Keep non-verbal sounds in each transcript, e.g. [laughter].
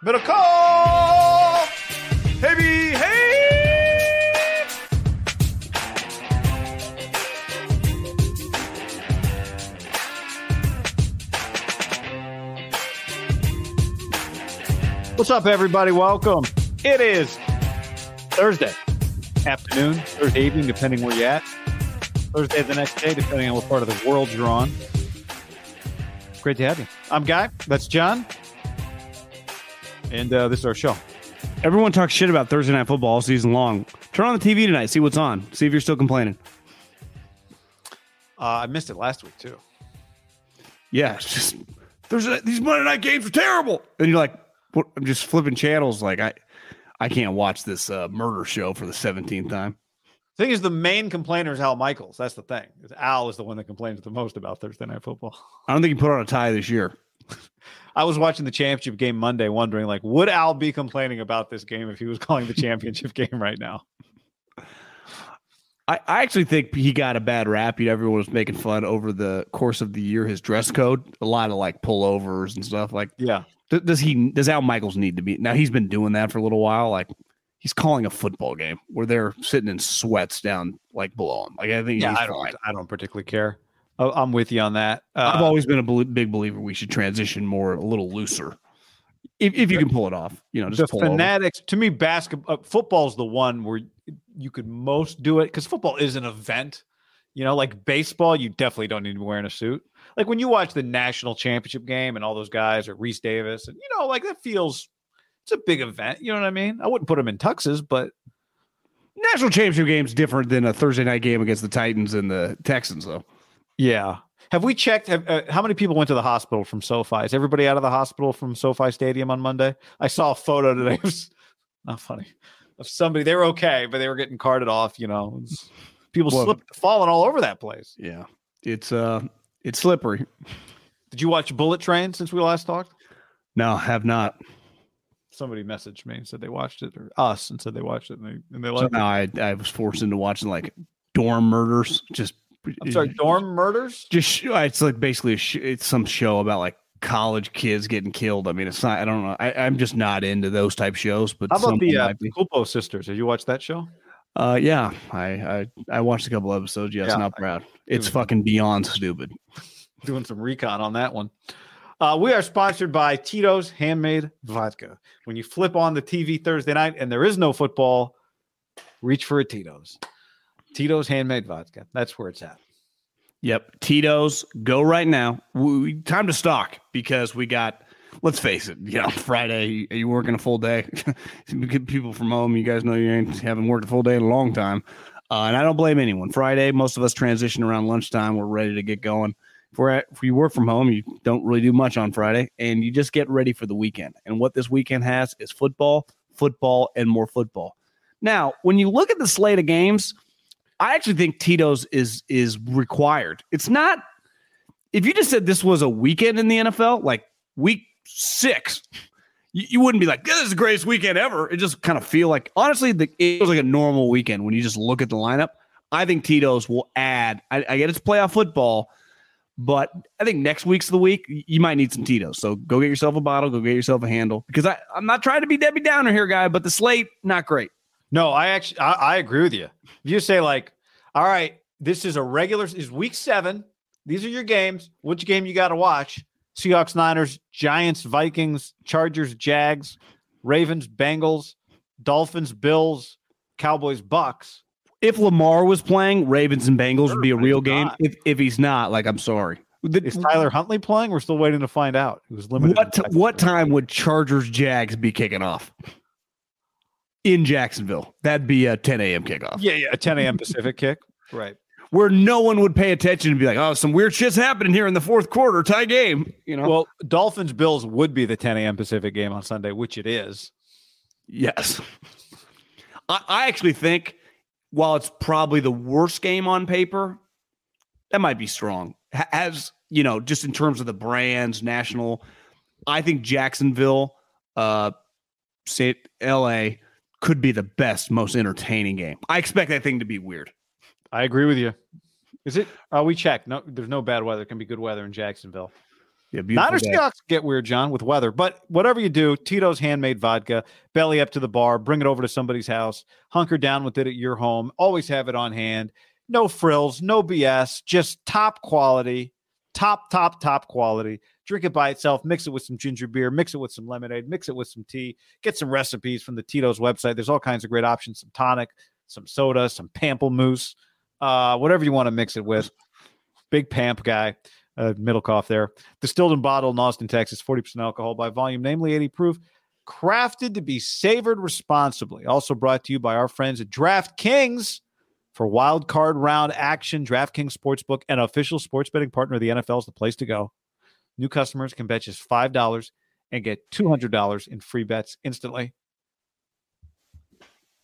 Middle call! Hey, hey! What's up, everybody? Welcome. It is Thursday afternoon, Thursday evening, depending where you're at. Thursday the next day, depending on what part of the world you're on. Great to have you. I'm Guy. That's John. And uh, this is our show. Everyone talks shit about Thursday night football all season long. Turn on the TV tonight, see what's on, see if you're still complaining. Uh, I missed it last week, too. Yeah, it's just Thursday these Monday night games are terrible, and you're like, what, I'm just flipping channels. Like I, I can't watch this uh, murder show for the 17th time. thing is, the main complainer is Al Michaels. That's the thing. Al is the one that complains the most about Thursday night football. I don't think he put on a tie this year. [laughs] I was watching the championship game Monday, wondering like, would Al be complaining about this game if he was [laughs] calling the championship game right now? I, I actually think he got a bad rap. You know, everyone was making fun over the course of the year. His dress code, a lot of like pullovers and stuff. Like, Yeah, th- does he? Does Al Michaels need to be? Now he's been doing that for a little while. Like, he's calling a football game where they're sitting in sweats down like below him. Like, I think yeah. I don't. fine. I don't particularly care. I- I'm with you on that. Uh, I've always been a bel- big believer we should transition more a little looser, if, if you can pull it off. You know, the just over. fanatics. To me, basketball, uh, football's the one where you could most do it because football is an event. You know, like baseball, you definitely don't need to be wearing a suit. Like when you watch the national championship game and all those guys or Rece Davis, and you know, like that feels it's a big event. You know what I mean? I wouldn't put them in tuxes, but National championship game's different than a Thursday night game against the Titans and the Texans, though. Yeah. Have we checked? Have, uh, how many people went to the hospital from SoFi? Is everybody out of the hospital from SoFi Stadium on Monday? I saw a photo today. [laughs] It was not funny of somebody. They were okay, but they were getting carted off. You know, people Well- slipped, falling all over that place. Yeah, it's uh, it's slippery. Did you watch Bullet Train since we last talked? No, have not. Somebody messaged me and said they watched it, or us and said they watched it, and they and they So liked now I I was forced into watching like dorm murders. Just it. I'm sorry, dorm murders. Just it's like basically a sh- it's some show about like college kids getting killed. I mean, it's not. I don't know. I, I'm just not into those type shows. But How about the uh. Culpo sisters? Have you watched that show? Uh, yeah, I, I I watched a couple episodes. Yes, Yeah. not proud. It's fucking beyond stupid. [laughs] doing some recon on that one. Uh, we are sponsored by Tito's Handmade Vodka. When you flip on the TV Thursday night and there is no football, reach for a Tito's. Tito's Handmade Vodka. That's where it's at. Yep, Tito's go right now. We, time to stock because we got. Let's face it. You know, [laughs] Friday. Are you working a full day? [laughs] People from home. You guys know you ain't haven't worked a full day in a long time, uh, and I don't blame anyone. Friday, most of us transition around lunchtime. We're ready to get going. If we're at, if you work from home, you don't really do much on Friday, and you just get ready for the weekend. And what this weekend has is football, football, and more football. Now, when you look at the slate of games, I actually think Tito's is is required. It's not if you just said this was a weekend in the NFL, like week six, you, you wouldn't be like, this is the greatest weekend ever. It just kind of feel like honestly, the, it was like a normal weekend when you just look at the lineup. I think Tito's will add. I, I get it's playoff football, but I think next week's the week you might need some Tito's. So go get yourself a bottle, go get yourself a handle. Because I, I'm not trying to be Debbie Downer here, guy, but the slate not great. No, I actually I, I agree with you. If you say like, all right, this is a regular is week seven, These are your games. Which game you got to watch? Seahawks, Niners, Giants, Vikings, Chargers, Jags, Ravens, Bengals, Dolphins, Bills, Cowboys, Bucks. If Lamar was playing, Ravens and Bengals Sure, would be a real game. not. If if he's not, like I'm sorry. The- Is Tyler Huntley playing? We're still waiting to find out. He was limited. what what time would Chargers Jags be kicking off in Jacksonville? That'd be a 10 a.m. kickoff Yeah, yeah, a 10 a.m. Pacific kick. Right. where no one would pay attention and be like, "Oh, some weird shit's happening here in the fourth quarter, tie game." You know? Well, Dolphins Bills would be the 10 a.m. Pacific game on Sunday, which it is. yes. I, I actually think while it's probably the worst game on paper, that might be strong. As you know, just in terms of the brands, national, I think Jacksonville, uh, say L.A. could be the best, most entertaining game. I expect that thing to be weird. I agree with you. Is it? Oh, we checked. No, there's no bad weather. It can be good weather in Jacksonville. Yeah, beautiful Niners. Seahawks get weird, John, with weather. But whatever you do, Tito's handmade vodka, belly up to the bar, bring it over to somebody's house, hunker down with it at your home. Always have it on hand. No frills, no BS, just top quality, top, top, top quality. Drink it by itself, mix it with some ginger beer, mix it with some lemonade, mix it with some tea. Get some recipes from the Tito's website. There's all kinds of great options some tonic, some soda, some pamplemousse, uh, whatever you want to mix it with. Big Pamp guy uh, Middlekauff there. Distilled and bottled in Austin, Texas, 40% alcohol by volume, namely 80 proof. Crafted to be savored responsibly. Also brought to you by our friends at DraftKings for wild card round action. DraftKings Sportsbook, an official sports betting partner of the NFL, is the place to go. New customers can bet just $5 and get $200 in free bets instantly.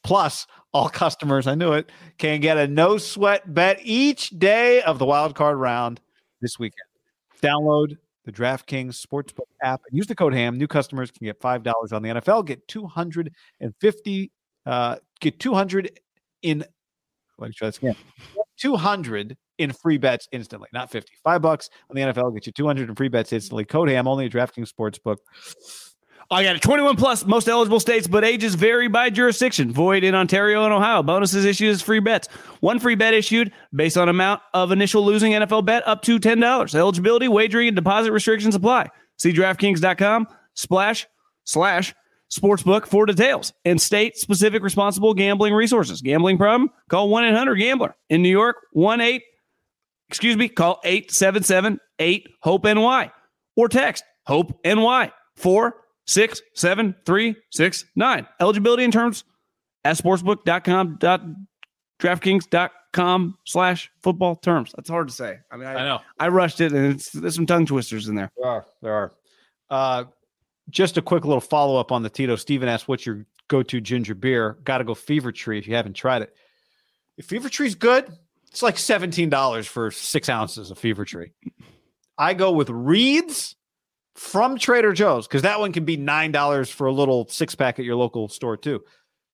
Plus, all customers, I knew it, can get a no sweat bet each day of the wild card round this weekend. Download the DraftKings Sportsbook app and use the code HAM. New customers can get $5 on the NFL, get 250 uh get 200 in let me try this again. 200 in free bets instantly, not 50. 5 bucks on the NFL get you 200 in free bets instantly. Code HAM only at DraftKings Sportsbook. I got it. 21 plus, most eligible states, but ages vary by jurisdiction. Void in Ontario and Ohio. Bonuses issued as free bets. One free bet issued based on amount of initial losing NFL bet up to $10. Eligibility, wagering, and deposit restrictions apply. See DraftKings.com slash slash sportsbook for details and state specific responsible gambling resources. Gambling problem? Call 1 800 Gambler. In New York, 1 8, excuse me, call 877 8 HOPE NY or text HOPE NY 4 six seven three six nine. Eligibility in terms at sportsbook.com dot draftkings.com slash football terms. That's hard to say. I mean, I, know. I rushed it and it's there's some tongue twisters in there. There are. There are. Uh, just a quick little follow up on the Tito. Steven asked, "What's your go to ginger beer?" Got to go Fever Tree if you haven't tried it. If Fever Tree's good, it's like seventeen dollars for six ounces of Fever Tree. I go with Reed's from Trader Joe's because that one can be nine dollars for a little six pack at your local store too.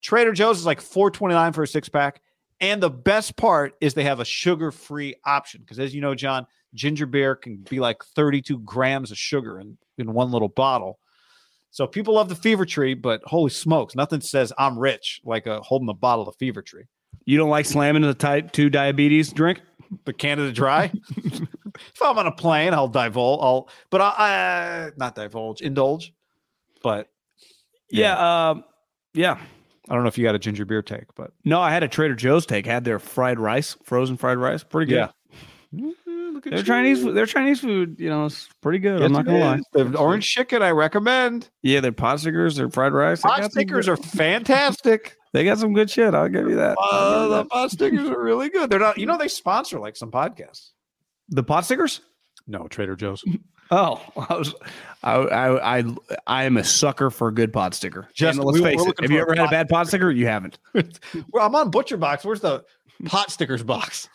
Trader Joe's is like four twenty nine for a six pack, and the best part is they have a sugar free option because, as you know, John, ginger beer can be like thirty two grams of sugar in in one little bottle. So people love the Fever Tree, but holy smokes, nothing says I'm rich like a holding a bottle of Fever Tree. You don't like slamming the type 2 diabetes drink? The Canada Dry. [laughs] if I'm on a plane, I'll divulge. I'll, but I uh, not divulge, indulge. But Yeah. Um, yeah. I don't know if you got a ginger beer take, but No, I had a Trader Joe's take. Had their fried rice, frozen fried rice. Pretty good. Yeah. Look at Their you. Chinese, their Chinese food, you know, it's pretty good. I'm not gonna it lie. The orange chicken, I recommend. Yeah, their pot stickers, their fried rice. they Pot stickers are fantastic. [laughs] They got some good shit. I'll give you that. I'll Uh, the that. pot stickers are really good. They're not, you know, they sponsor like some podcasts. The pot stickers? No, Trader Joe's. [laughs] Oh, I was, I, I, I, I am a sucker for a good pot sticker. Just- And let's we- face it. Have you for a ever had a bad pot sticker? You haven't. [laughs] well, I'm on Butcher Box. Where's the pot stickers box?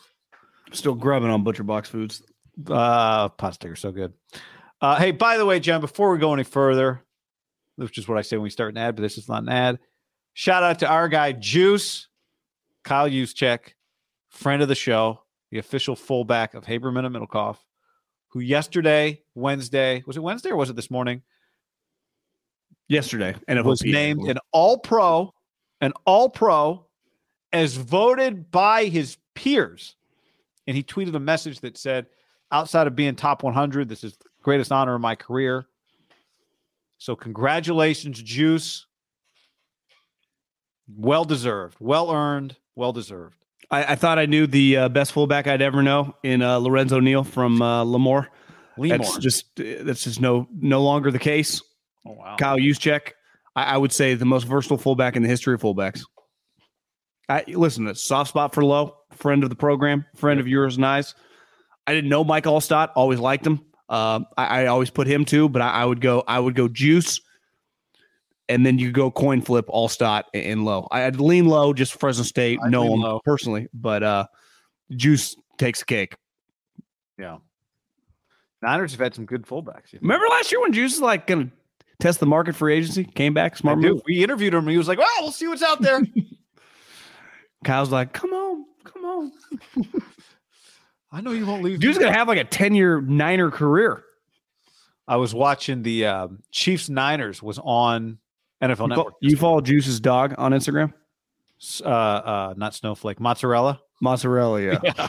Still grubbing on Butcher Box Foods. Uh, pot stickers, so good. Uh, hey, by the way, John, before we go any further, which is what I say when we start an ad, but this is not an ad. Shout out to our guy Juice, Kyle Juszczyk, friend of the show, the official fullback of Haberman and Middlekauff, who yesterday, Wednesday, was it Wednesday or was it this morning? Yesterday, and it was named an All Pro, an All Pro, as voted by his peers. And he tweeted a message that said, outside of being top 100, this is the greatest honor of my career. So, congratulations, Juice. Well deserved, well earned, well deserved. I, I thought I knew the uh, best fullback I'd ever know in uh, Lorenzo Neal from uh, Lemoore. That's just that's just no no longer the case. Oh, wow. Kyle Juszczyk, I, I would say the most versatile fullback in the history of fullbacks. I listen, a soft spot for Low, friend of the program, friend of yours and I's. I didn't know Mike Alstott. always liked him. Um, I, I, always put him too, but I, I, would go, I would go Juice, and then you go coin flip Alstott and Low. I'd lean Low just Fresno State, I'd know him low. personally, but uh, Juice takes the cake. Yeah. Niners have had some good fullbacks. You know? Remember last year when Juice was like going to test the market for agency, came back, smart move. We interviewed him. And he was like, "Well, we'll see what's out there." [laughs] Kyle's like, "Come on, come on." [laughs] I know you won't leave. Dude's gonna have like a ten-year Niner career. I was watching the uh, Chiefs Niners was on NFL you Network. you follow Juice's dog on Instagram? Uh, uh, not Snowflake, mozzarella. Mozzarella, yeah. yeah.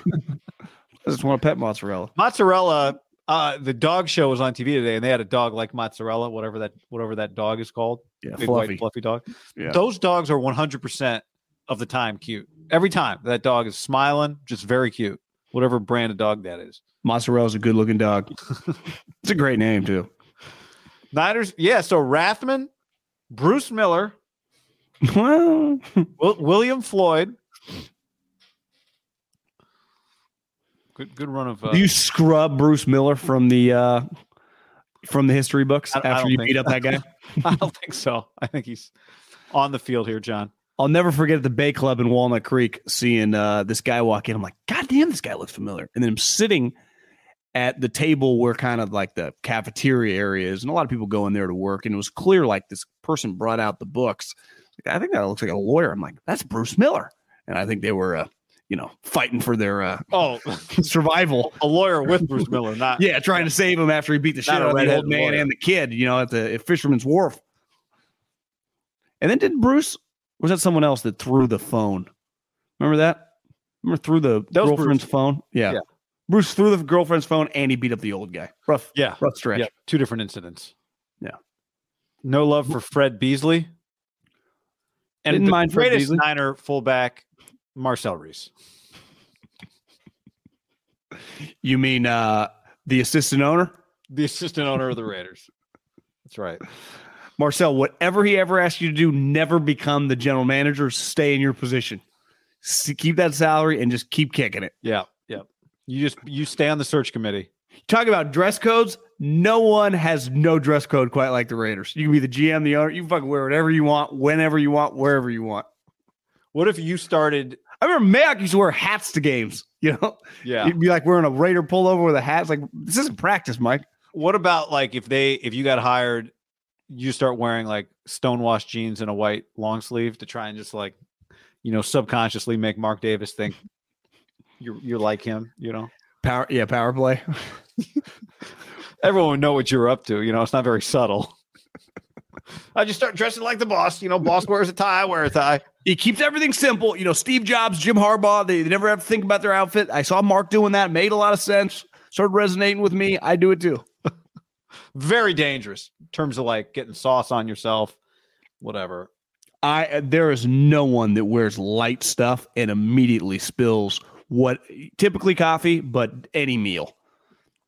I just want to pet mozzarella. Mozzarella uh, the dog show was on TV today, and they had a dog like mozzarella, whatever that whatever that dog is called. Yeah, big fluffy. white fluffy dog. Yeah. Those dogs are 100 percent of the time cute. Every time that dog is smiling, just very cute. Whatever brand of dog that is. Mozzarella's a good looking dog. [laughs] it's a great name too. Niners, yeah. So Rathman, Bruce Miller, well, [laughs] William Floyd, Good good run of. Uh, Do you scrub Bruce Miller from the uh from the history books I, after I you beat so. up that guy? [laughs] I don't think so. I think he's on the field here, John. I'll never forget at the Bay Club in Walnut Creek seeing uh, this guy walk in. I'm like, God damn, this guy looks familiar. And then I'm sitting at the table where kind of like the cafeteria area is, and a lot of people go in there to work. And it was clear like this person brought out the books. I think that looks like a lawyer. I'm like, that's Bruce Miller. And I think they were uh, you know, fighting for their uh, oh [laughs] survival. A lawyer with Bruce Miller, not yeah, trying to save him after he beat the shit out of the old man lawyer. and the kid. You know, at the at Fisherman's Wharf. And then did Bruce? Was that someone else that threw the phone? Remember that? Remember threw the girlfriend's Bruce. phone? Yeah. yeah. Bruce threw the girlfriend's phone and he beat up the old guy. Rough. Yeah. Rough stretch. Yeah. Two different incidents. Yeah. No love for Fred Beasley. And Didn't the mind greatest Niner fullback Marcel Reese. You mean uh, the assistant owner? The assistant owner of the Raiders. That's right. [laughs] Marcel, whatever he ever asks you to do, never become the general manager. Stay in your position. keep that salary and just keep kicking it. Yeah. Yeah. You just you stay on the search committee. Talk about dress codes. No one has no dress code quite like the Raiders. You can be the GM, the owner. You can fucking wear whatever you want, whenever you want, wherever you want. What if you started I remember Mayock used to wear hats to games. [laughs] You know, yeah, he'd be like wearing a Raider pullover with a hat. It's like this isn't practice, Mike. What about like if they if you got hired, you start wearing like stonewashed jeans and a white long sleeve to try and just like, you know, subconsciously make Mark Davis think you're you're like him. You know, power yeah, power play. Everyone would know what you're up to. You know, it's not very subtle. I just start dressing like the boss. You know, boss wears a tie, I wear a tie. He keeps everything simple. You know, Steve Jobs, Jim Harbaugh, they, they never have to think about their outfit. I saw Mark doing that, made a lot of sense, started resonating with me. I do it too. Very dangerous in terms of like getting sauce on yourself, whatever. I there is no one that wears light stuff and immediately spills what typically coffee, but any meal.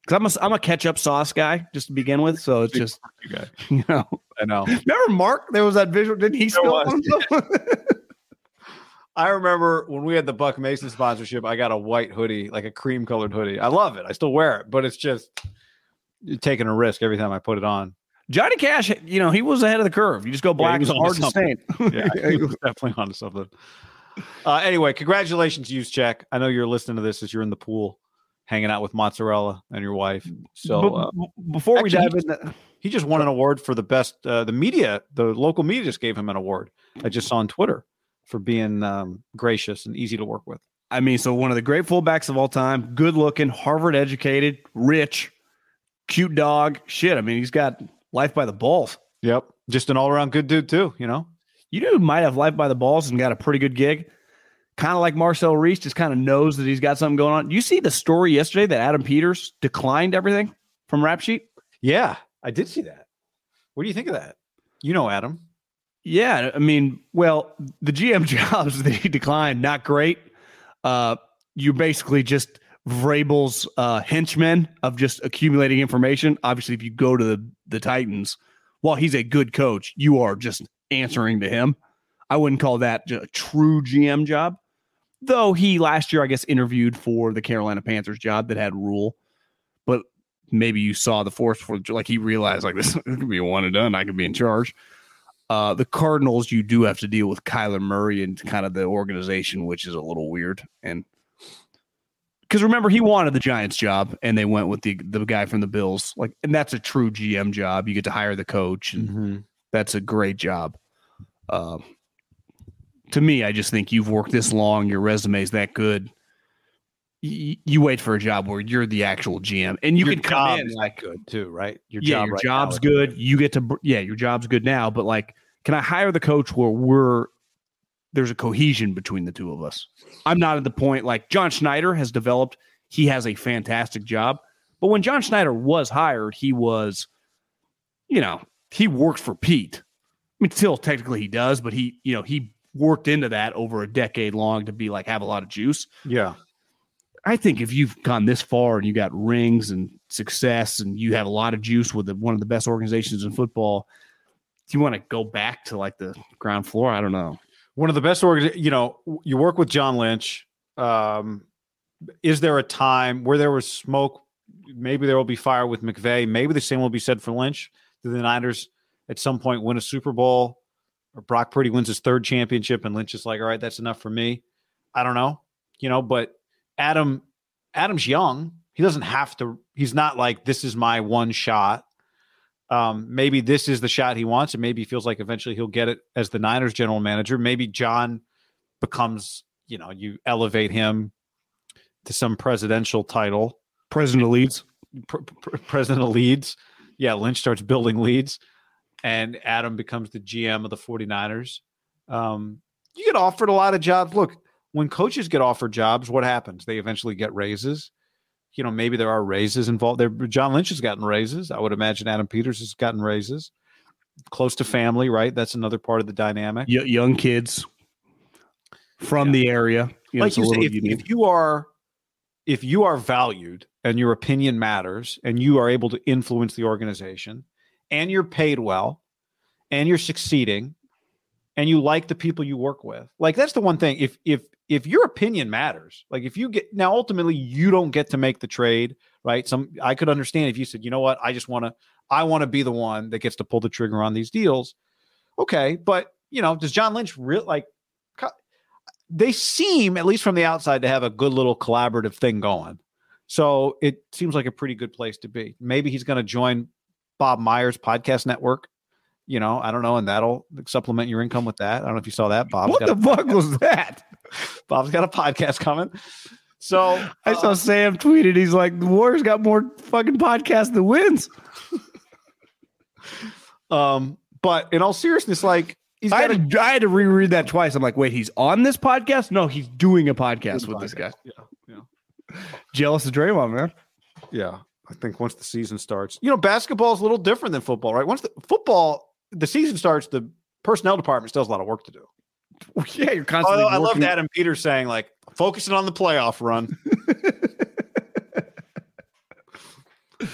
Because I'm a I'm a ketchup sauce guy just to begin with, so it's just [laughs] you know, I know. Remember Mark? There was that visual. Didn't he spill [laughs] I remember when we had the Buck Mason sponsorship, I got a white hoodie, like a cream colored hoodie. I love it. I still wear it, but it's just taking a risk every time I put it on. Johnny Cash, you know, he was ahead of the curve. You just go black, yeah, hard to stain. [laughs] yeah, [laughs] he was definitely onto something. Uh, anyway, congratulations, Juszczyk. I know you're listening to this as you're in the pool hanging out with mozzarella and your wife. So uh, before we dive in, he just won an award for the best. Uh, the media, the local media, just gave him an award. I just saw on Twitter for being um, gracious and easy to work with. I mean, so one of the great fullbacks of all time, good looking, Harvard educated, rich, cute dog. Shit, I mean, he's got life by the balls. Yep, just an all around good dude too. You know, you dude might have life by the balls and got a pretty good gig. kind of like Marcel Reese, just kind of knows that he's got something going on. You see the story yesterday that Adam Peters declined everything from Rap Sheet? Yeah, I did see that. What do you think of that? You know, Adam. Yeah, I mean, well, the GM [laughs] jobs that he declined, not great. Uh, you basically just Vrabel's uh, henchmen of just accumulating information. Obviously, if you go to the, the Titans, while he's a good coach, you are just answering to him. I wouldn't call that a true GM job, though. He last year, I guess, interviewed for the Carolina Panthers job that had rule. but maybe you saw the force for like he realized like [laughs] this could be a one and done. I could be in charge. Uh, the Cardinals, you do have to deal with Kyler Murray and kind of the organization, which is a little weird. And because remember, he wanted the Giants job, and they went with the the guy from the Bills. Like, and that's a true GM job. You get to hire the coach, and mm-hmm. that's a great job. Uh, to me, I just think you've worked this long, your resume is that good. You, you wait for a job where you're the actual GM, and you your can come in like good too, right? Your yeah, job your right job's good. You get to yeah, your job's good now, but like, can I hire the coach where we're there's a cohesion between the two of us. I'm not at the point like John Schneider has developed. He has a fantastic job. But when John Schneider was hired, he was, you know, he worked for Pete. I mean, still technically he does, but he, you know, he worked into that over a decade long to be like have a lot of juice. Yeah. I think if you've gone this far and you got rings and success and you have a lot of juice with the, one of the best organizations in football, do you want to go back to like the ground floor? I don't know one of the best org. You know, you work with John Lynch. Um, is there a time where there was smoke? Maybe there will be fire with McVay. Maybe the same will be said for Lynch. Do the Niners at some point win a Super Bowl, or Brock Purdy wins his third championship, and Lynch is like, "All right, that's enough for me." I don't know, you know, but Adam, Adam's young. He doesn't have to. He's not like this is my one shot um, maybe this is the shot he wants, and maybe he feels like eventually he'll get it as the Niners general manager. Maybe John becomes, you know, you elevate him to some presidential title. President of Leeds. president of Leeds. Yeah, Lynch starts building leads, and Adam becomes the GM of the 49ers. Um, you get offered a lot of jobs. Look, when coaches get offered jobs, what happens? They eventually get raises you know, maybe there are raises involved there. John Lynch has gotten raises. I would imagine Adam Peters has gotten raises. Close to family, right? That's another part of the dynamic. Y- young kids from yeah. the area. You know, like you say, if, if you are if you are valued and your opinion matters and you are able to influence the organization and you're paid well and you're succeeding and you like the people you work with like that's the one thing if if if your opinion matters, like if you get now ultimately you don't get to make the trade, right? Some I could understand if you said, you know what, I just want to I want to be the one that gets to pull the trigger on these deals. Okay, but you know, does John Lynch real like they seem at least from the outside to have a good little collaborative thing going. So it seems like a pretty good place to be. Maybe he's going to join Bob Myers podcast network you know, I don't know, and that'll supplement your income with that. I don't know if you saw that, Bob. What the fuck was that? [laughs] Bob's got a podcast coming. So I saw uh, Sam tweeted, he's like, the Warriors got more fucking podcasts than wins. [laughs] um, but in all seriousness, like he's I had, to, I had to reread that twice. I'm like, wait, he's on this podcast? No, he's doing a podcast with podcast. this guy. Yeah, yeah. [laughs] Jealous of Draymond, man. Yeah. I think once the season starts, you know, basketball is a little different than football, right? Once the football, the season starts, the personnel department still has a lot of work to do. [laughs] yeah, you're constantly. I loved Adam Peters saying like focusing on the playoff run.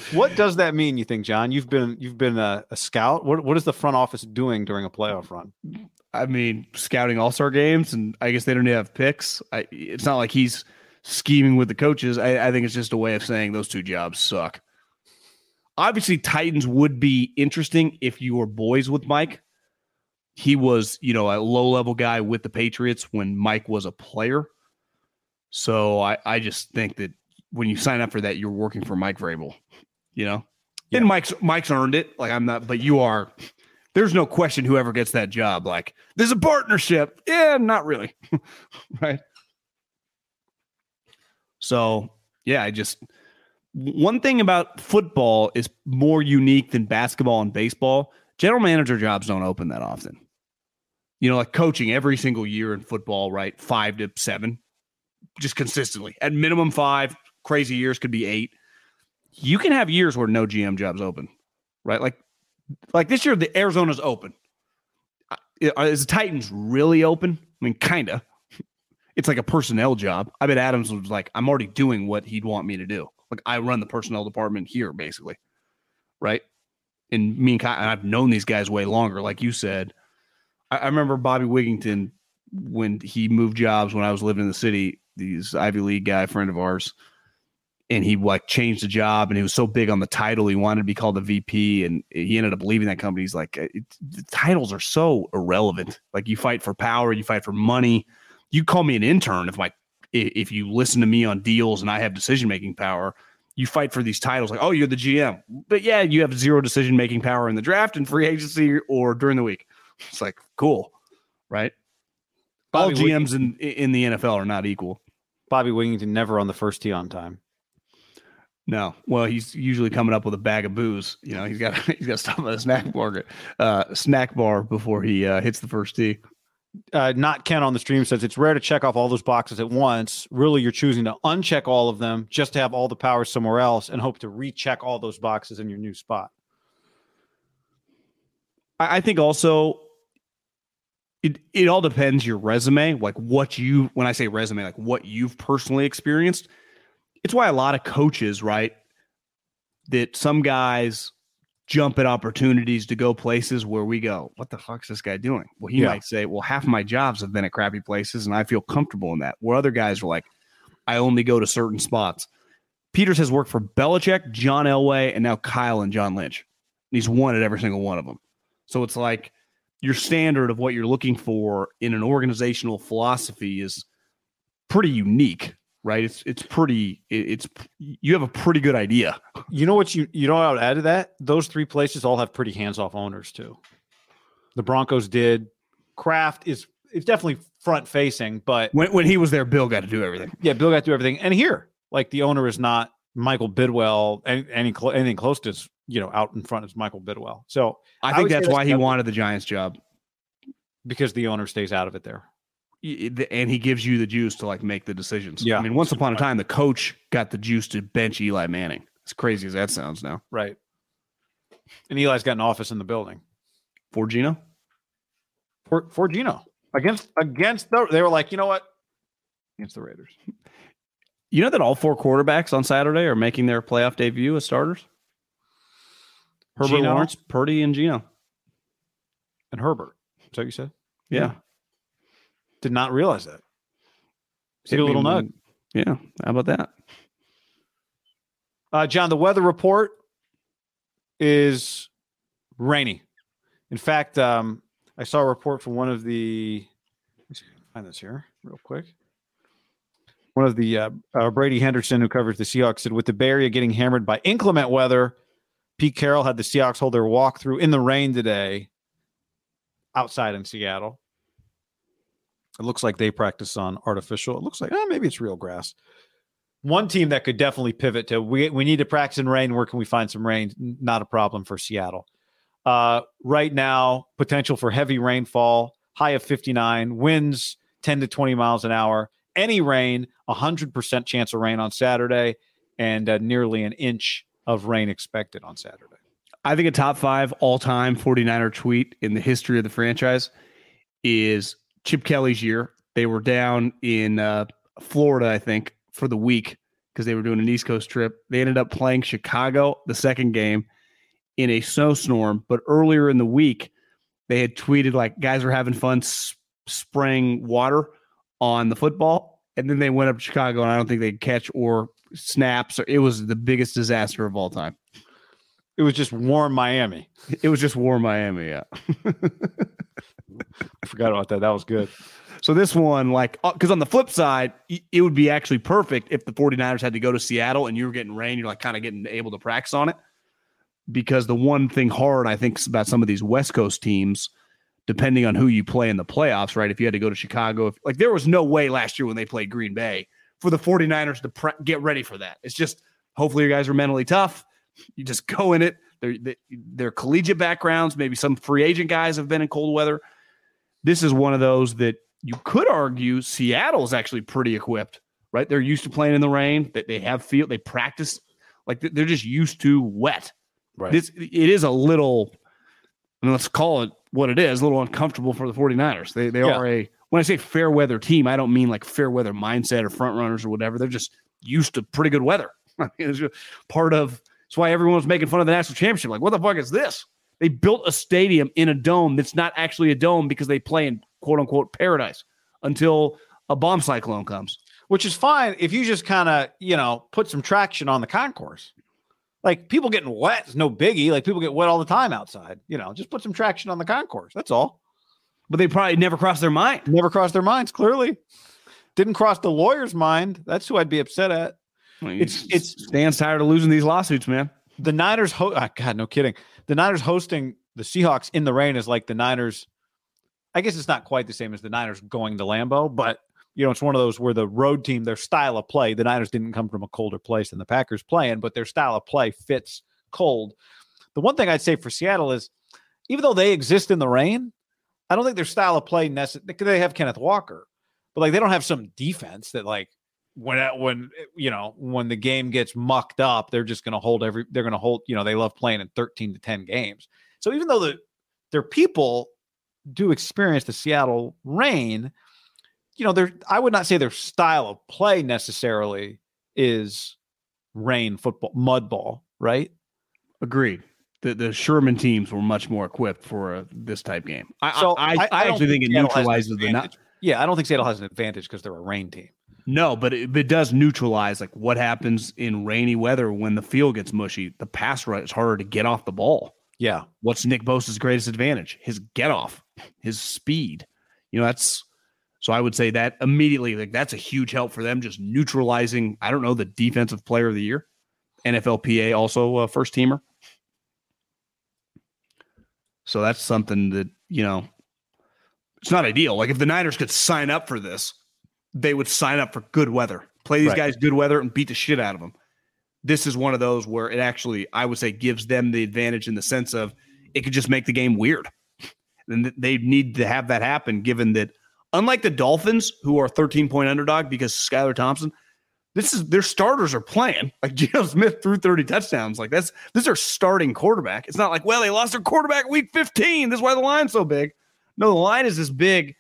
[laughs] what does that mean? You think, John? You've been you've been a, a, scout. What what is the front office doing during a playoff run? I mean, scouting all star games, and I guess they don't have picks. I, it's not like he's scheming with the coaches. I, I think it's just a way of saying those two jobs suck. Obviously, Titans would be interesting if you were boys with Mike. He was, you know, a low level guy with the Patriots when Mike was a player. So I, I just think that when you sign up for that, you're working for Mike Vrabel, you know? Yeah. And Mike's Mike's earned it. Like I'm not, but you are there's no question whoever gets that job. Like, there's a partnership. Yeah, not really. [laughs] right. So yeah, I just one thing about football is more unique than basketball and baseball. General manager jobs don't open that often. you know, like coaching every single year in football, right? Five to seven, just consistently. At minimum five, crazy years could be eight. You can have years where no GM jobs open, right? Like, like this year, the Arizona's open. Is the Titans really open? I mean, kind of. [laughs] It's like a personnel job. I bet Adams was like, I'm already doing what he'd want me to do. Like, I run the personnel department here, basically, right? And me and, Kyle, and I've known these guys way longer. Like you said, I, I remember Bobby Wigington when he moved jobs when I was living in the city. These Ivy League guy, friend of ours, and he like changed the job, and he was so big on the title, he wanted to be called a VP, and he ended up leaving that company. He's like, it, the titles are so irrelevant. Like you fight for power, you fight for money. You call me an intern if my if you listen to me on deals and I have decision making power. You fight for these titles like, oh, you're the GM, but yeah, you have zero decision making power in the draft and free agency or during the week. [laughs] It's like cool, right? All Bobby Wig- GMs in in the NFL are not equal. Bobby Wigington never on the first tee on time. No, well, he's usually coming up with a bag of booze. You know, he's got [laughs] he's got to stop at a snack bar, uh, snack bar before he uh, hits the first tee. Uh, not Ken on the stream says it's rare to check off all those boxes at once. Really, you're choosing to uncheck all of them just to have all the power somewhere else and hope to recheck all those boxes in your new spot. I, I think also it it all depends your resume, like what you when I say resume, like what you've personally experienced. It's why a lot of coaches, right, that some guys jump at opportunities to go places where we go, what the fuck's this guy doing? Well, he Yeah. might say, well, half of my jobs have been at crappy places and I feel comfortable in that. Where other guys are like, I only go to certain spots. Peters has worked for Belichick, John Elway, and now Kyle and John Lynch. And he's won at every single one of them. So it's like your standard of what you're looking for in an organizational philosophy is pretty unique, right? It's it's pretty it's you have a pretty good idea. You know what you you know what I would add to that? Those three places all have pretty hands off owners too. The Broncos did. Kraft is it's definitely front facing, but When when he was there, Bill got to do everything. yeah, Bill got to do everything. And here, like the owner is not Michael Bidwill, any, any anything close to as, you know out in front as Michael Bidwill. So I I think that's that's why he wanted the Giants job. because the owner stays out of it there. And he gives you the juice to like make the decisions. Yeah. I mean, once upon a time, the coach got the juice to bench Eli Manning. As crazy as that sounds now. Right. And Eli's got an office in the building. For Geno? For for Geno. Against against the they were like, you know what? Against the Raiders. You know that all four quarterbacks on Saturday are making their playoff debut as starters? Herbert Geno? Lawrence, Purdy, and Geno. And Herbert. Is that what you said? Yeah. Did not realize that. See a little nug. Yeah. How about that? Uh, John, the weather report is rainy. In fact, um, I saw a report from one of the. Let me see if I can find this here real quick. One of the uh, uh, Brady Henderson, who covers the Seahawks, said with the Bay Area getting hammered by inclement weather, Pete Carroll had the Seahawks hold their walkthrough in the rain today outside in Seattle. It looks like they practice on artificial. It looks like oh, maybe it's real grass one team that could definitely pivot to we we need to practice in rain. Where can we find some rain? Not a problem for Seattle. Uh, right now, potential for heavy rainfall, high of 59, winds 10 to 20 miles an hour. Any rain, 100% chance of rain on Saturday, and uh, nearly an inch of rain expected on Saturday. I think a top five all time 49er tweet in the history of the franchise is Chip Kelly's year. They were down in uh, Florida, I think, for the week because they were doing an East Coast trip. They ended up playing Chicago the second game in a snowstorm. But earlier in the week, they had tweeted like guys were having fun s- spraying water on the football. And then they went up to Chicago, and I don't think they could catch or snaps. Or it was the biggest disaster of all time. It was just warm Miami. It was just warm Miami, yeah. [laughs] I [laughs] forgot about that. That was good. So this one, like, uh, because on the flip side, it would be actually perfect if the 49ers had to go to Seattle and you were getting rain, you're like kind of getting able to practice on it. Because the one thing hard, I think, about some of these West Coast teams, depending on who you play in the playoffs, right? If you had to go to Chicago, if, like, there was no way last year when they played Green Bay for the 49ers to pre- get ready for that. It's just hopefully your guys are mentally tough. You just go in it. They're, they- they're collegiate backgrounds. Maybe some free agent guys have been in cold weather this is one of those that you could argue Seattle is actually pretty equipped, right? They're used to playing in the rain. That they have field, they practice like they're just used to wet. Right. This it is a little, I mean, let's call it what it is, a little uncomfortable for the 49ers. They they Yeah. are a when I say fair weather team, I don't mean like fair weather mindset or front runners or whatever. They're just used to pretty good weather. I [laughs] mean, it's just part of it's why everyone was making fun of the national championship. Like, what the fuck is this? They built a stadium in a dome that's not actually a dome because they play in quote unquote paradise until a bomb cyclone comes. which is fine if you just kind of you know put some traction on the concourse. Like people getting wet is no biggie. Like people get wet all the time outside. You know, just put some traction on the concourse. That's all. But they probably never crossed their mind. Never crossed their minds. Clearly, didn't cross the lawyer's mind. That's who I'd be upset at. It's- it's- Stan's tired of losing these lawsuits, man. The Niners. Ho- ah, God, no kidding. The Niners hosting the Seahawks in the rain is like the Niners. I guess it's not quite the same as the Niners going to Lambeau, but you know, it's one of those where the road team, their style of play, the Niners didn't come from a colder place than the Packers playing, but their style of play fits cold. The one thing I'd say for Seattle is, even though they exist in the rain, I don't think their style of play necessarily. They have Kenneth Walker, but like they don't have some defense that like when uh, when uh, you know when the game gets mucked up, they're just going to hold every. They're going to hold. You know, they love playing in thirteen to ten games. So even though the their people do experience the Seattle rain, you know, their I would not say their style of play necessarily is rain football, mud ball, right? Agreed. The the Sherman teams were much more equipped for a, this type game. I, So I, I, I- I don't actually think think it Seattle neutralizes the not. Yeah, I don't think Seattle has an advantage because they're a rain team. No, but it, it does neutralize like what happens in rainy weather when the field gets mushy. The pass rush is harder to get off the ball. Yeah, What's Nick Bosa's greatest advantage? His get off, his speed. You know, that's so I would say that immediately, like that's a huge help for them, just neutralizing, I don't know, the defensive player of the year. NFLPA also a first teamer. So that's something that, you know, it's not ideal. Like if the Niners could sign up for this, they would sign up for good weather. Play these Right. guys good weather and beat the shit out of them. This is one of those where it actually, I would say, gives them the advantage in the sense of it could just make the game weird. And they need to have that happen, given that unlike the Dolphins, who are 13 point underdog because Skylar Thompson, this is their starters are playing. Like [laughs] Geno Smith threw 30 touchdowns. Like that's this is their starting quarterback. It's not like, well, they lost their quarterback week 15. This is why the line's so big. No, the line is this big.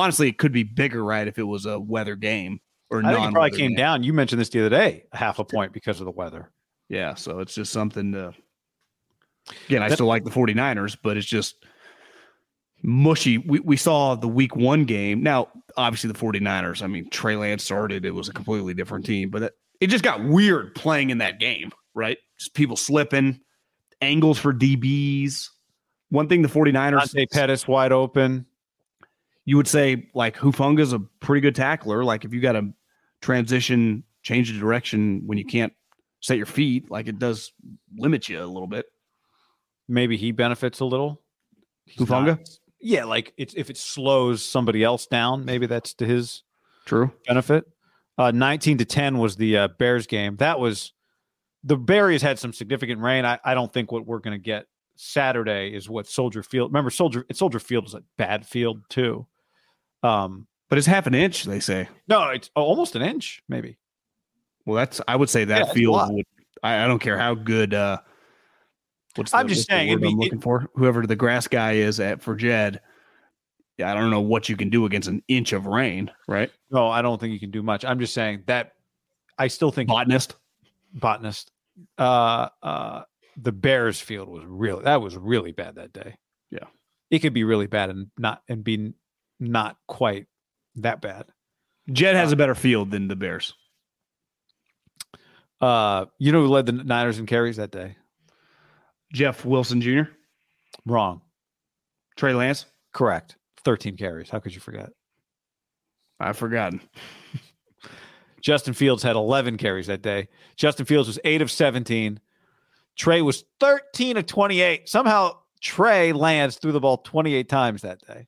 Honestly, it could be bigger, right? If it was a weather game or not. It probably came game. down. You mentioned this the other day, half a point because of the weather. Yeah, so it's just something to again, I That- still like the 49ers, but it's just mushy. We we saw the week one game. Now, obviously the 49ers, I mean, Trey Lance started, it was a completely different team, but it, it just got weird playing in that game, right? Just people slipping, angles for DBs. One thing the 49ers Dante Pettis wide open. You would say like Hufanga's a pretty good tackler. Like if you got to transition, change the direction when you can't set your feet, like it does limit you a little bit. Maybe he benefits a little. He's Hufanga? not- Yeah, like it's if it slows somebody else down, maybe that's to his True. benefit. Uh, 19 to 10 was the uh, Bears game. That was the Bears had some significant rain. I, I don't think what we're going to get Saturday is what Soldier Field. Remember, Soldier Soldier Field is a bad field too. Um, But it's half an inch, they say. no, it's almost an inch, maybe. Well, that's I would say that a field would I, I don't care how good uh what's I'm just saying, word I'm be- looking for whoever the grass guy is at for Jed. Yeah, I don't know what you can do against an inch of rain, right? No, I don't think you can do much. I'm just saying that I still think Botanist. botanist. Uh, uh, the Bears field was really that was really bad that day. Yeah. it could be really bad and not and be not quite that bad. Jed has a better field than the Bears. Uh, you know who led the Niners in carries that day? Jeff Wilson Jr., Wrong. Trey Lance. Correct. 13 carries. How could you forget? I've forgotten. [laughs] Justin Fields had 11 carries that day. Justin Fields was 8 of 17. Trey was 13 of 28. Somehow Trey Lance threw the ball 28 times that day.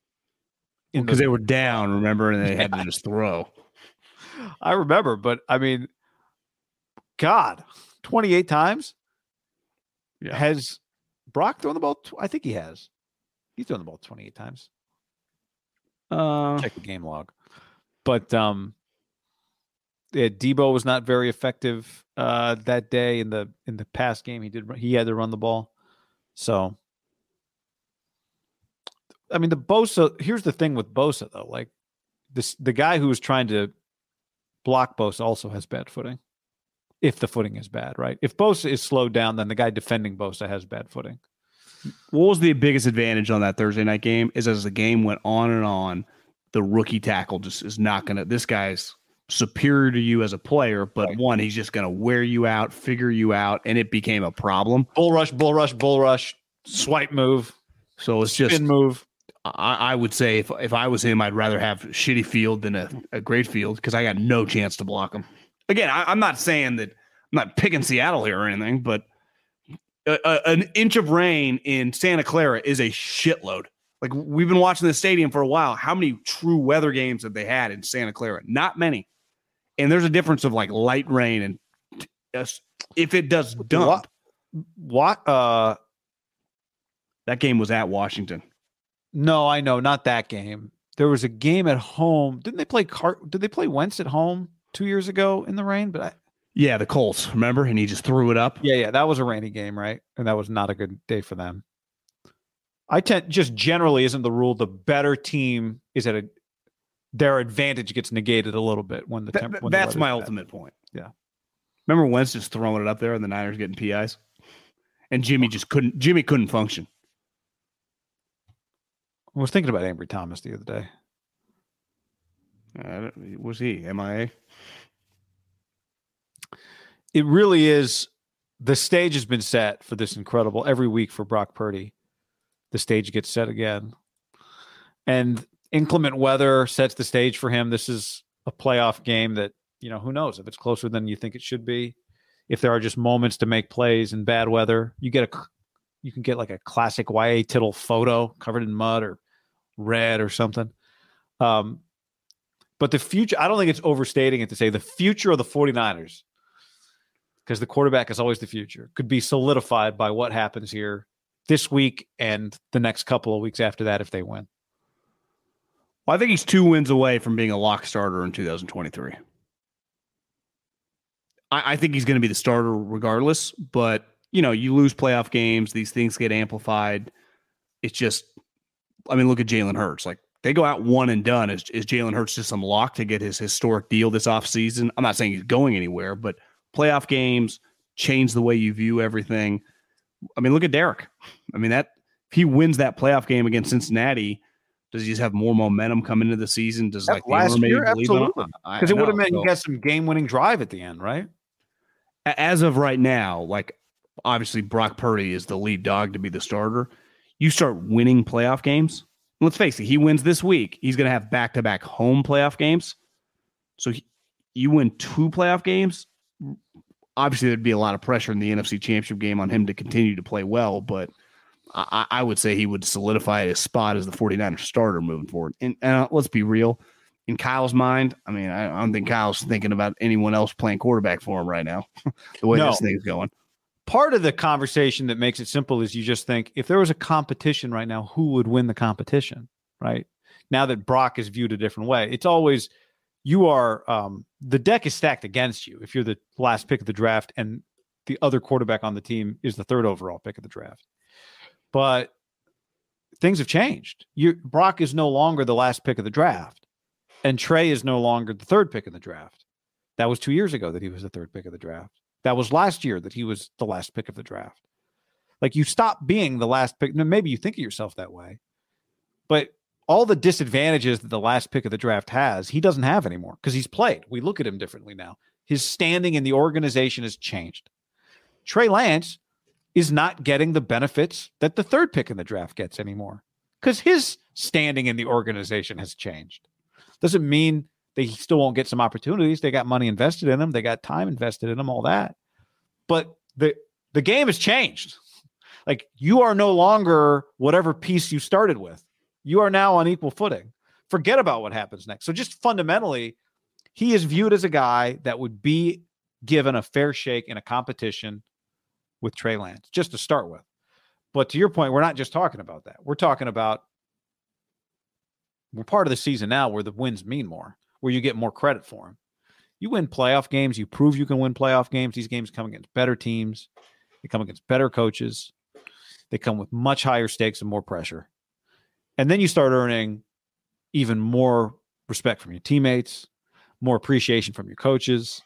Because the- they were down, remember, and they had to just throw. [laughs] I remember, but I mean, God, 28 times? Yeah. Has Brock thrown the ball? Tw- I think he has. He's thrown the ball 28 times. Uh, check the game log. But um, yeah, Deebo was not very effective uh, that day in the in the past game. He did he had to run the ball, so I mean the Bosa. Here's the thing with Bosa though, like this the guy who was trying to block Bosa also has bad footing. If the footing is bad, right? If Bosa is slowed down, then the guy defending Bosa has bad footing. what was the biggest advantage on that Thursday night game? Is as the game went on and on, the rookie tackle just is not going to. This guy's superior to you as a player, but Right. one, he's just going to wear you out, figure you out, and it became a problem. Bull rush, bull rush, bull rush, swipe move, So it's just spin move. I, I would say if if I was him, I'd rather have shitty field than a, a great field because I got no chance to block him. Again, I, I'm not saying that I'm not picking Seattle here or anything, but a, a- an inch of rain in Santa Clara is a shitload. Like we've been watching the stadium for a while. How many true weather games have they had in Santa Clara? Not many. And there's a difference of like light rain and uh, if it does dump. What? What? Uh, That game was at Washington. No, I know, not that game. There was a game at home. Didn't they play Car? Did they play Wentz at home two years ago in the rain? But I, Yeah, the Colts. Remember, and he just threw it up. yeah, yeah, that was a rainy game, right? And that was not a good day for them. I tend just generally isn't the rule. The better team is at a their advantage gets negated a little bit when the temp, when that's weather's my bad. ultimate point. Yeah. Remember Wentz just throwing it up there and the Niners getting PIs? And Jimmy just couldn't Jimmy couldn't function. I was thinking about Ambry Thomas the other day. Uh, was he MIA? it really is the stage has been set for this incredible every week for Brock Purdy. The stage gets set again. And inclement weather sets the stage for him. This is a playoff game that, you know, who knows if it's closer than you think it should be. If there are just moments to make plays in bad weather, you get a you can get like a classic YA Tittle photo covered in mud or red or something. Um, but the future, I don't think it's overstating it to say the future of the 49ers because the quarterback is always the future, could be solidified by what happens here this week and the next couple of weeks after that if they win. Well, I think he's two wins away from being a lock starter in 2023. I, I think he's going to be the starter regardless, but you know, you lose playoff games, these things get amplified. It's just, I mean, look at Jalen Hurts. Like they go out one and done. Is, is Jalen Hurts just some lock to get his historic deal this offseason? I'm not saying he's going anywhere, but playoff games change the way you view everything. I mean, look at Derek. I mean, that if he wins that playoff game against Cincinnati, does he just have more momentum coming into the season? Does Yeah, like last year, believe in him? absolutely. Because it would have meant So, you got some game winning drive at the end, right? as of right now, like obviously Brock Purdy is the lead dog to be the starter. You start winning playoff games. Let's face it, he wins this week. He's going to have back to back home playoff games. So he, you win two playoff games. Obviously, there'd be a lot of pressure in the NFC Championship game on him to continue to play well, but I, I would say he would solidify his spot as the 49ers starter moving forward. And, and uh, let's be real, in Kyle's mind, I mean, I, I don't think Kyle's thinking about anyone else playing quarterback for him right now. [laughs] the way No. this thing's going. Part of the conversation that makes it simple is you just think if there was a competition right now, who would win the competition, right? Now that Brock is viewed a different way, it's always you are um, the deck is stacked against you if you're the last pick of the draft and the other quarterback on the team is the third overall pick of the draft. But things have changed. You Brock is no longer the last pick of the draft, and Trey is no longer the third pick of the draft. That was two years ago that he was the third pick of the draft. That was last year that he was the last pick of the draft. Like you stop being the last pick. Now, maybe you think of yourself that way, but all the disadvantages that the last pick of the draft has, he doesn't have anymore because he's played. We look at him differently now. His standing in the organization has changed. Trey Lance is not getting the benefits that the third pick in the draft gets anymore because his standing in the organization has changed. Doesn't mean they still won't get some opportunities. They got money invested in them, they got time invested in them, all that. But the the game has changed. Like you are no longer whatever piece you started with. You are now on equal footing. Forget about what happens next. So just fundamentally, he is viewed as a guy that would be given a fair shake in a competition with Trey Lance, just to start with. But to your point, we're not just talking about that. We're talking about we're part of the season now where the wins mean more, where you get more credit for them. You win playoff games, you prove you can win playoff games. These games come against better teams, they come against better coaches, they come with much higher stakes and more pressure. And then you start earning even more respect from your teammates, more appreciation from your coaches,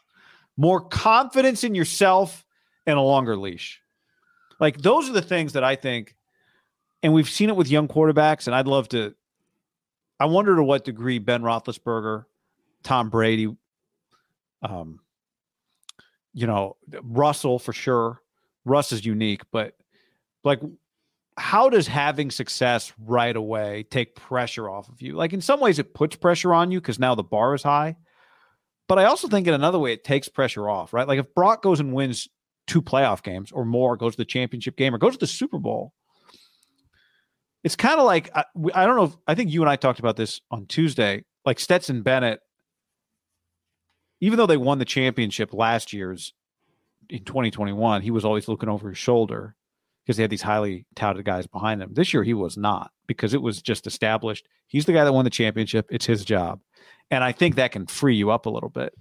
more confidence in yourself, and a longer leash. Like those are the things that I think, and we've seen it with young quarterbacks, and I'd love to. I wonder to what degree Ben Roethlisberger, Tom Brady, um, you know, Russell for sure. Russ is unique, but like, how does having success right away take pressure off of you? Like, in some ways, it puts pressure on you because now the bar is high. But I also think in another way, it takes pressure off, right? Like, if Brock goes and wins two playoff games or more, goes to the championship game or goes to the Super Bowl, it's kind of like I, I don't know. If, I think you and I talked about this on Tuesday. Like Stetson Bennett even though they won the championship last year's in 2021, he was always looking over his shoulder because they had these highly touted guys behind him. This year, he was not because it was just established. He's the guy that won the championship. It's his job. And I think that can free you up a little bit.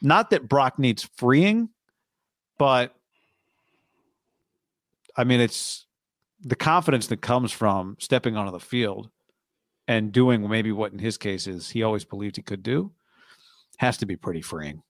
Not that Brock needs freeing, but I mean, it's the confidence that comes from stepping onto the field and doing maybe what in his case is he always believed he could do has to be pretty freeing.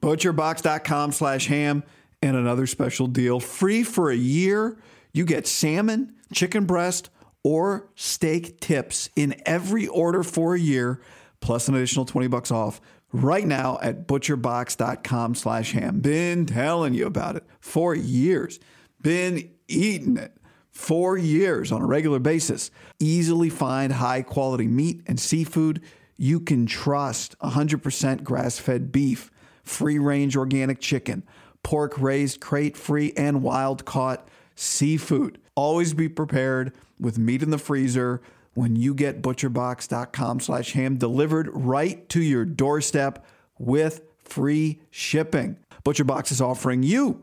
Butcherbox.com slash ham and another special deal. Free for a year. You get salmon, chicken breast, or steak tips in every order for a year, plus an additional 20 bucks off right now at butcherbox.com slash ham. Been telling you about it for years. Been eating it for years on a regular basis. Easily find high quality meat and seafood you can trust 100% grass fed beef, free range organic chicken, pork raised crate free and wild caught seafood. Always be prepared with meat in the freezer when you get butcherbox.com slash ham delivered right to your doorstep with free shipping. ButcherBox is offering you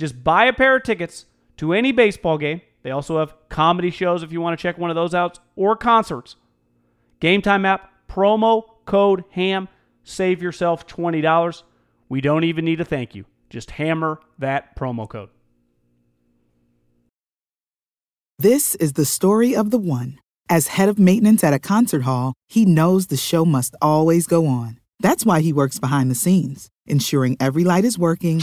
just buy a pair of tickets to any baseball game. They also have comedy shows if you want to check one of those out or concerts. Game Time app, promo code HAM, save yourself $20. We don't even need a thank you. Just hammer that promo code. This is the story of the one. As head of maintenance at a concert hall, he knows the show must always go on. That's why he works behind the scenes, ensuring every light is working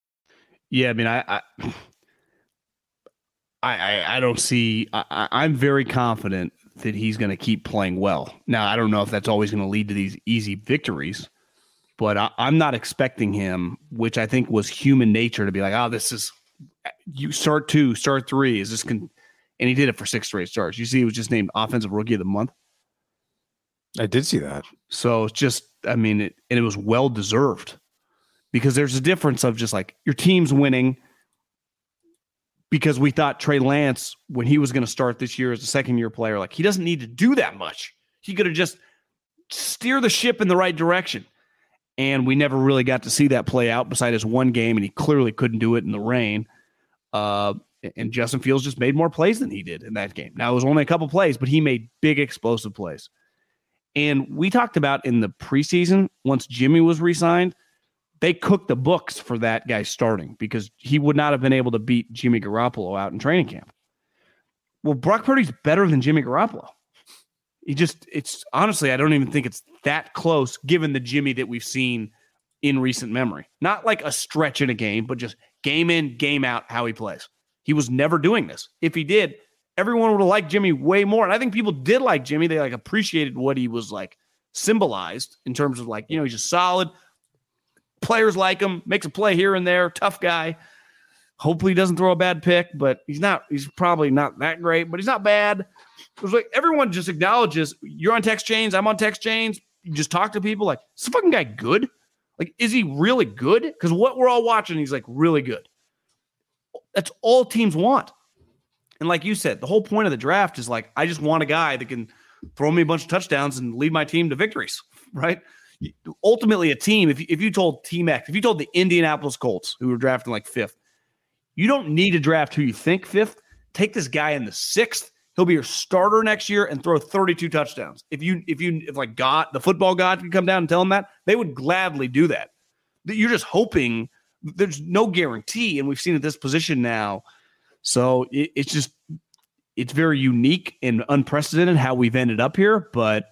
Yeah, I mean, I, [sighs] I, I, I don't see. I, I'm very confident that he's going to keep playing well. Now, I don't know if that's always going to lead to these easy victories, but I, I'm not expecting him, which I think was human nature, to be like, oh, this is you start two, start three. Is this can? and he did it for six straight starts. You see, he was just named offensive rookie of the month. I did see that. So it's just, I mean, it, and it was well deserved because there's a difference of just like your team's winning because we thought Trey Lance, when he was going to start this year as a second year player, like he doesn't need to do that much. He could have just steer the ship in the right direction. And we never really got to see that play out beside his one game, and he clearly couldn't do it in the rain. Uh, and Justin Fields just made more plays than he did in that game. Now it was only a couple plays, but he made big explosive plays. And we talked about in the preseason, once Jimmy was re-signed, they cooked the books for that guy starting because he would not have been able to beat Jimmy Garoppolo out in training camp. Well, Brock Purdy's better than Jimmy Garoppolo. He just, it's honestly, I don't even think it's that close given the Jimmy that we've seen in recent memory. Not like a stretch in a game, but just game in, game out, how he plays. He was never doing this. If he did, everyone would have liked Jimmy way more. And I think people did like Jimmy. They like appreciated what he was like symbolized in terms of like, you know, he's just solid. Players like him, makes a play here and there, tough guy. Hopefully he doesn't throw a bad pick, but he's not, he's probably not that great, but he's not bad. It was like everyone just acknowledges you're on text chains, I'm on text chains. You just talk to people like, is the fucking guy good? Like, is he really good? Because what we're all watching, he's like really good. That's all teams want. And like you said, the whole point of the draft is like, I just want a guy that can throw me a bunch of touchdowns and lead my team to victories, [laughs] right? Ultimately, a team, if you, if you told Team X, if you told the Indianapolis Colts, who were drafting like fifth, you don't need to draft who you think fifth. Take this guy in the sixth. He'll be your starter next year and throw 32 touchdowns. If you, if you, if like God, the football God could come down and tell him that, they would gladly do that. You're just hoping there's no guarantee. And we've seen at this position now so it, it's just it's very unique and unprecedented how we've ended up here. But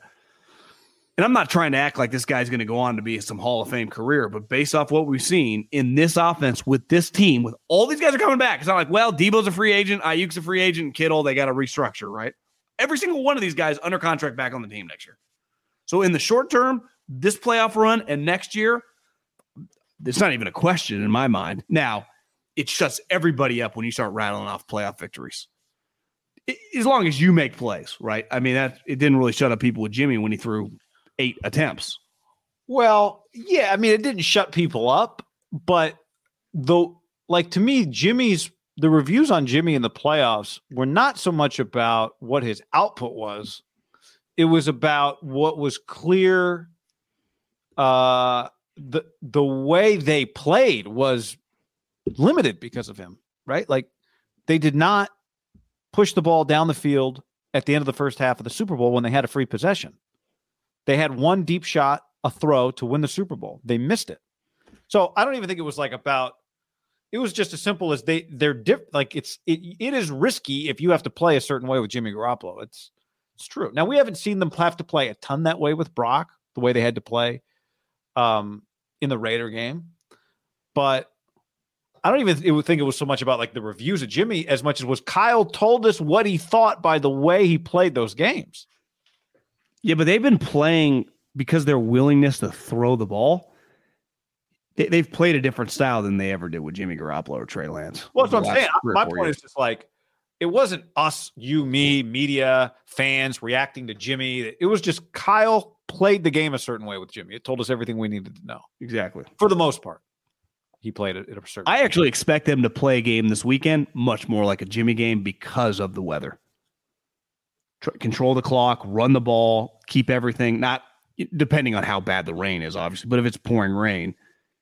and I'm not trying to act like this guy's going to go on to be some Hall of Fame career, but based off what we've seen in this offense with this team, with all these guys are coming back, it's not like, well, Debo's a free agent, Aiyuk's a free agent, Kittle, they got to restructure, right? Every single one of these guys under contract back on the team next year. So in the short term, this playoff run and next year, it's not even a question in my mind. Now, it shuts everybody up when you start rattling off playoff victories. as long as you make plays, right? I mean, that it didn't really shut up people with Jimmy when he threw eight attempts. Well, yeah, I mean, it didn't shut people up, but though, like to me, Jimmy's the reviews on Jimmy in the playoffs were not so much about what his output was; it was about what was clear. Uh, the the way they played was limited because of him, right? Like they did not push the ball down the field at the end of the first half of the Super Bowl when they had a free possession. They had one deep shot, a throw to win the Super Bowl. They missed it. So I don't even think it was like about it was just as simple as they they're diff like it's it, it is risky if you have to play a certain way with Jimmy Garoppolo. It's it's true. Now we haven't seen them have to play a ton that way with Brock, the way they had to play um in the Raider game. But I don't even think it was so much about like the reviews of Jimmy as much as was Kyle told us what he thought by the way he played those games. Yeah, but they've been playing because their willingness to throw the ball. They, have played a different style than they ever did with Jimmy Garoppolo or Trey Lance. Well, that's what I'm saying. My point years. is just like it wasn't us, you, me, media, fans reacting to Jimmy. It was just Kyle played the game a certain way with Jimmy. It told us everything we needed to know. Exactly. For the most part he played it at a certain. I actually expect them to play a game this weekend much more like a Jimmy game because of the weather. Tr- control the clock, run the ball, keep everything. Not depending on how bad the rain is, obviously, but if it's pouring rain,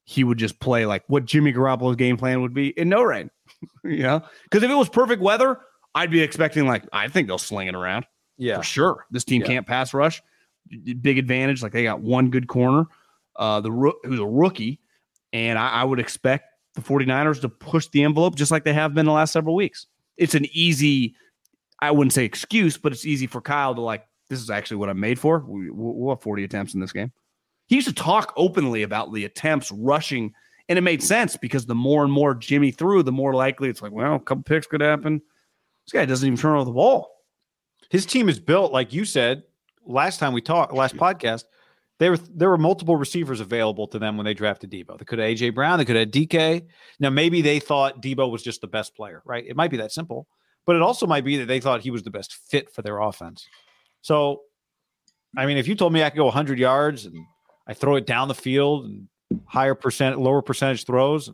he would just play like what Jimmy Garoppolo's game plan would be in no rain. [laughs] you know, because if it was perfect weather, I'd be expecting like I think they'll sling it around. Yeah, for sure. This team yeah. can't pass rush. Big advantage. Like they got one good corner. Uh, the who's a rookie and I, I would expect the 49ers to push the envelope just like they have been the last several weeks. It's an easy, I wouldn't say excuse, but it's easy for Kyle to like, this is actually what I'm made for. We, we'll have 40 attempts in this game. He used to talk openly about the attempts rushing, and it made sense because the more and more Jimmy threw, the more likely it's like, well, a couple picks could happen. This guy doesn't even turn over the ball. His team is built, like you said last time we talked, last podcast, there were there were multiple receivers available to them when they drafted Debo. They could have AJ Brown, they could have DK. Now maybe they thought Debo was just the best player, right? It might be that simple. But it also might be that they thought he was the best fit for their offense. So, I mean, if you told me I could go 100 yards and I throw it down the field and higher percent, lower percentage throws,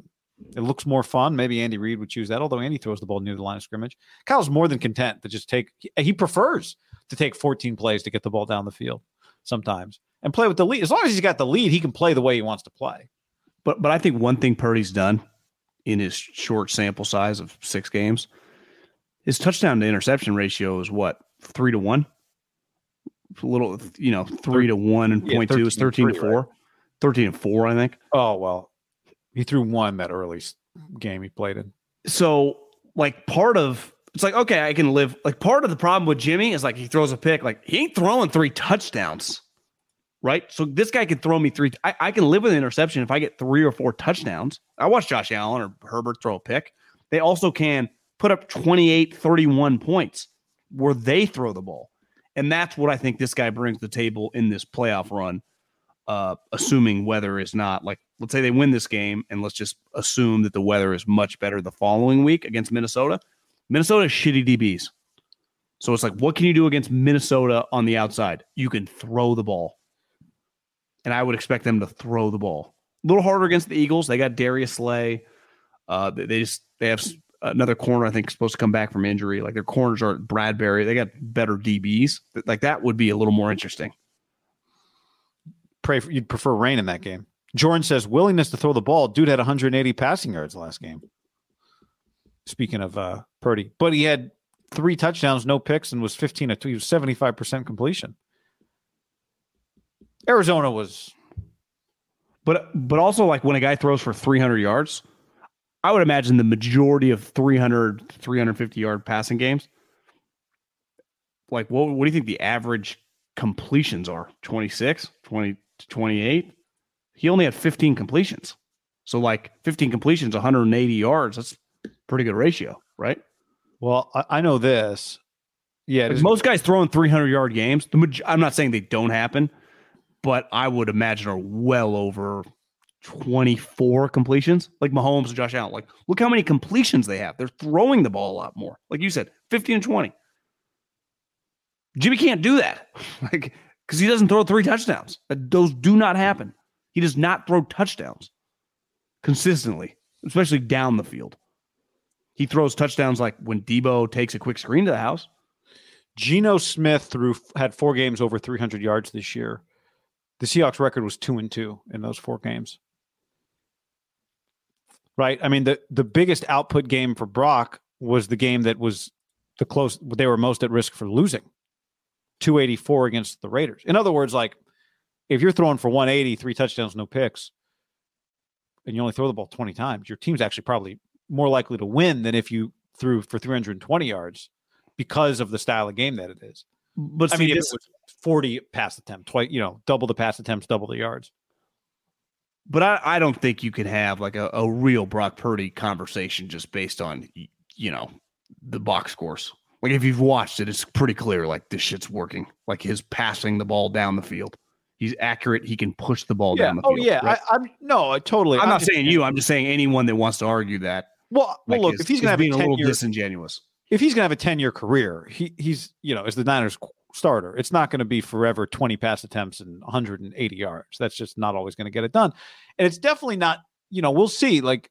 it looks more fun. Maybe Andy Reid would choose that. Although Andy throws the ball near the line of scrimmage, Kyle's more than content to just take. He prefers to take 14 plays to get the ball down the field sometimes and play with the lead. As long as he's got the lead, he can play the way he wants to play. But but I think one thing Purdy's done in his short sample size of six games, his touchdown to interception ratio is what three to one. A little, you know, three to one and Yeah, point two is 13 thirteen to four. right? 13 and four, I think. Oh well, he threw one that early game he played in. so like part of it's like okay i can live like part of the problem with jimmy is like he throws a pick like he ain't throwing three touchdowns right so this guy can throw me three I, I can live with an interception if i get three or four touchdowns i watch josh allen or herbert throw a pick they also can put up 28 31 points where they throw the ball and that's what i think this guy brings to the table in this playoff run uh, assuming weather is not like let's say they win this game and let's just assume that the weather is much better the following week against Minnesota. Minnesota shitty DBs. So it's like, what can you do against Minnesota on the outside? You can throw the ball. And I would expect them to throw the ball. A little harder against the Eagles. They got Darius Slay. Uh, they just they have another corner, I think, supposed to come back from injury. Like their corners are Bradbury. They got better DBs. Like that would be a little more interesting. Pray for, you'd prefer rain in that game. Jordan says willingness to throw the ball. Dude had 180 passing yards last game. Speaking of uh, Purdy, but he had three touchdowns, no picks, and was 15 to two. He was 75 percent completion. Arizona was But but also like when a guy throws for 300 yards, I would imagine the majority of 300 350 yard passing games like what what do you think the average completions are? 26, 20 to 28? He only had 15 completions. So like 15 completions 180 yards, that's pretty good ratio, right? well. I, I know this. Yeah, Like most guys throwing 300 yard games, the I'm not saying they don't happen, but I would imagine are well over 24 completions. Like Mahomes and Josh Allen. Like, look how many completions they have. They're throwing the ball a lot more. Like you said, 15 and 20. Jimmy can't do that. [laughs] Like, because he doesn't throw three touchdowns. Those do not happen. He does not throw touchdowns consistently, especially down the field. He throws touchdowns like when Debo takes a quick screen to the house. Geno Smith threw had four games over 300 yards this year. The Seahawks record was two and two in those four games. Right. I mean, the the biggest output game for Brock was the game that was the close. They were most at risk for losing. 284 against the Raiders. In other words, like if you're throwing for 180, three touchdowns, no picks, and you only throw the ball 20 times, your team's actually probably more likely to win than if you threw for 320 yards because of the style of game that it is. But I see, mean, if it was 40 pass attempts, twice, you know, double the pass attempts, double the yards. But I, I don't think you can have like a, a real Brock Purdy conversation just based on you know the box scores. Like if you've watched it, it's pretty clear like this shit's working. Like his passing the ball down the field. He's accurate. He can push the ball Yeah. down the Oh, field. Oh yeah. right? I, I'm no, I totally. I'm not just saying you. I'm just saying anyone that wants to argue that. Well, well, look, is- if he's gonna have a being a 10 little year, disingenuous. if he's gonna have a 10 year career, he he's you know, as the Niners starter, it's not going to be forever 20 pass attempts and 180 yards. That's just not always going to get it done, and it's definitely not. You know, we'll see. Like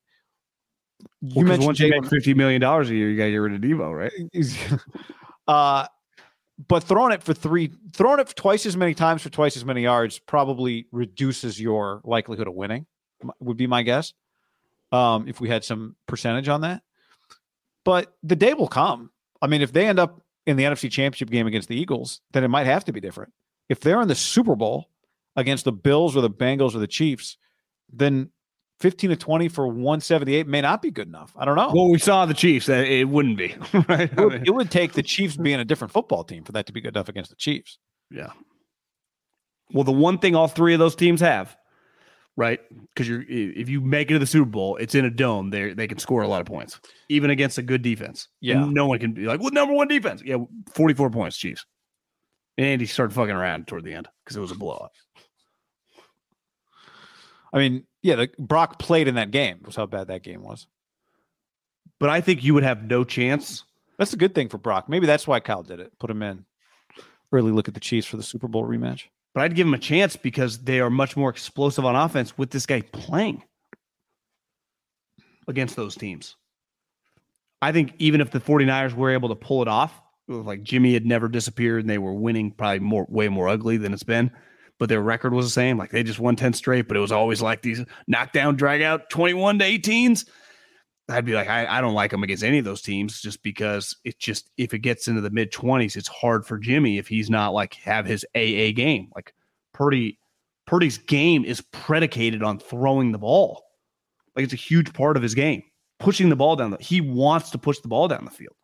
you Well, mentioned, once you make fifty million dollars a year, you got to get rid of Debo, right? [laughs] uh but throwing it for three throwing it twice as many times for twice as many yards probably reduces your likelihood of winning would be my guess um if we had some percentage on that but the day will come i mean if they end up in the nfc championship game against the eagles then it might have to be different if they're in the super bowl against the bills or the bengals or the chiefs then 15 to 20 for 178 may not be good enough i don't know Well, we saw the Chiefs. That it wouldn't be [laughs] right. it would, it would take the Chiefs being a different football team for that to be good enough against the Chiefs. Yeah. Well, the one thing all three of those teams have, right? Because you're if you make it to the Super Bowl, it's in a dome. They they can score a lot of points, even against a good defense. Yeah. And no one can be like, well, number one defense. Yeah, forty four points, Chiefs. And Andy started fucking around toward the end because it was a blowout. I mean, yeah, the, Brock played in that game. Was how bad that game was. But I think you would have no chance That's a good thing for Brock. Maybe that's why Kyle did it. Put him in. Really look at the Chiefs for the Super Bowl rematch. But I'd give him a chance because they are much more explosive on offense with this guy playing against those teams. I think even if the 49ers were able to pull it off, like Jimmy had never disappeared and they were winning probably more way more ugly than it's been, but their record was the same. Like they just won 10 straight, but it was always like these knockdown, drag out 21 to 18s. I'd be like, I, I don't like him against any of those teams just because it just if it gets into the mid 20s, it's hard for Jimmy if he's not like have his AA game. Like Purdy, Purdy's game is predicated on throwing the ball. Like it's a huge part of his game. Pushing the ball down the he wants to push the ball down the field.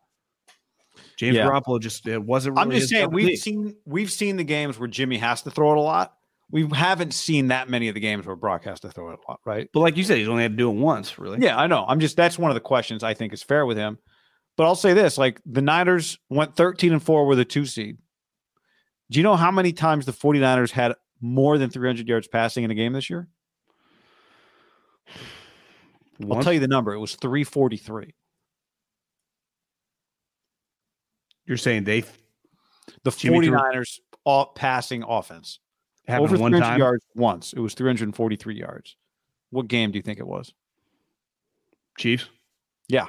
James Yeah. Garoppolo just it wasn't really I'm just saying we've seen we've seen the games where Jimmy has to throw it a lot. We haven't seen that many of the games where Brock has to throw it a lot, right? But like you said, he's only had to do it once, really. Yeah, I know. I'm just that's one of the questions I think is fair with him. But I'll say this: like the Niners went 13 and 4 with a two seed. Do you know how many times the 49ers had more than 300 yards passing in a game this year? I'll tell you the number. It was 343. You're saying they The Jimmy 49ers all passing offense. Happened Over one 300 time. yards once. It was 343 yards. What game do you think it was? Chiefs. Yeah.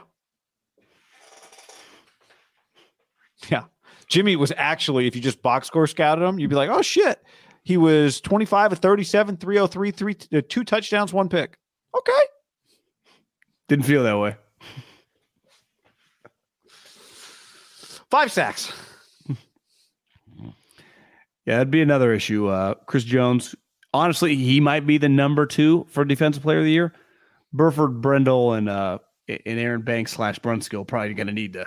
Yeah. Jimmy was actually, if you just box score scouted him, you'd be like, oh shit. He was 25 of 37, 303, three, uh, two touchdowns, one pick. Okay. Didn't feel that way. Five sacks. Yeah, that'd be another issue. Uh, Chris Jones, honestly, he might be the number two for defensive player of the year. Burford, Brendel, and uh, and Aaron Banks slash Brunskill probably going to need to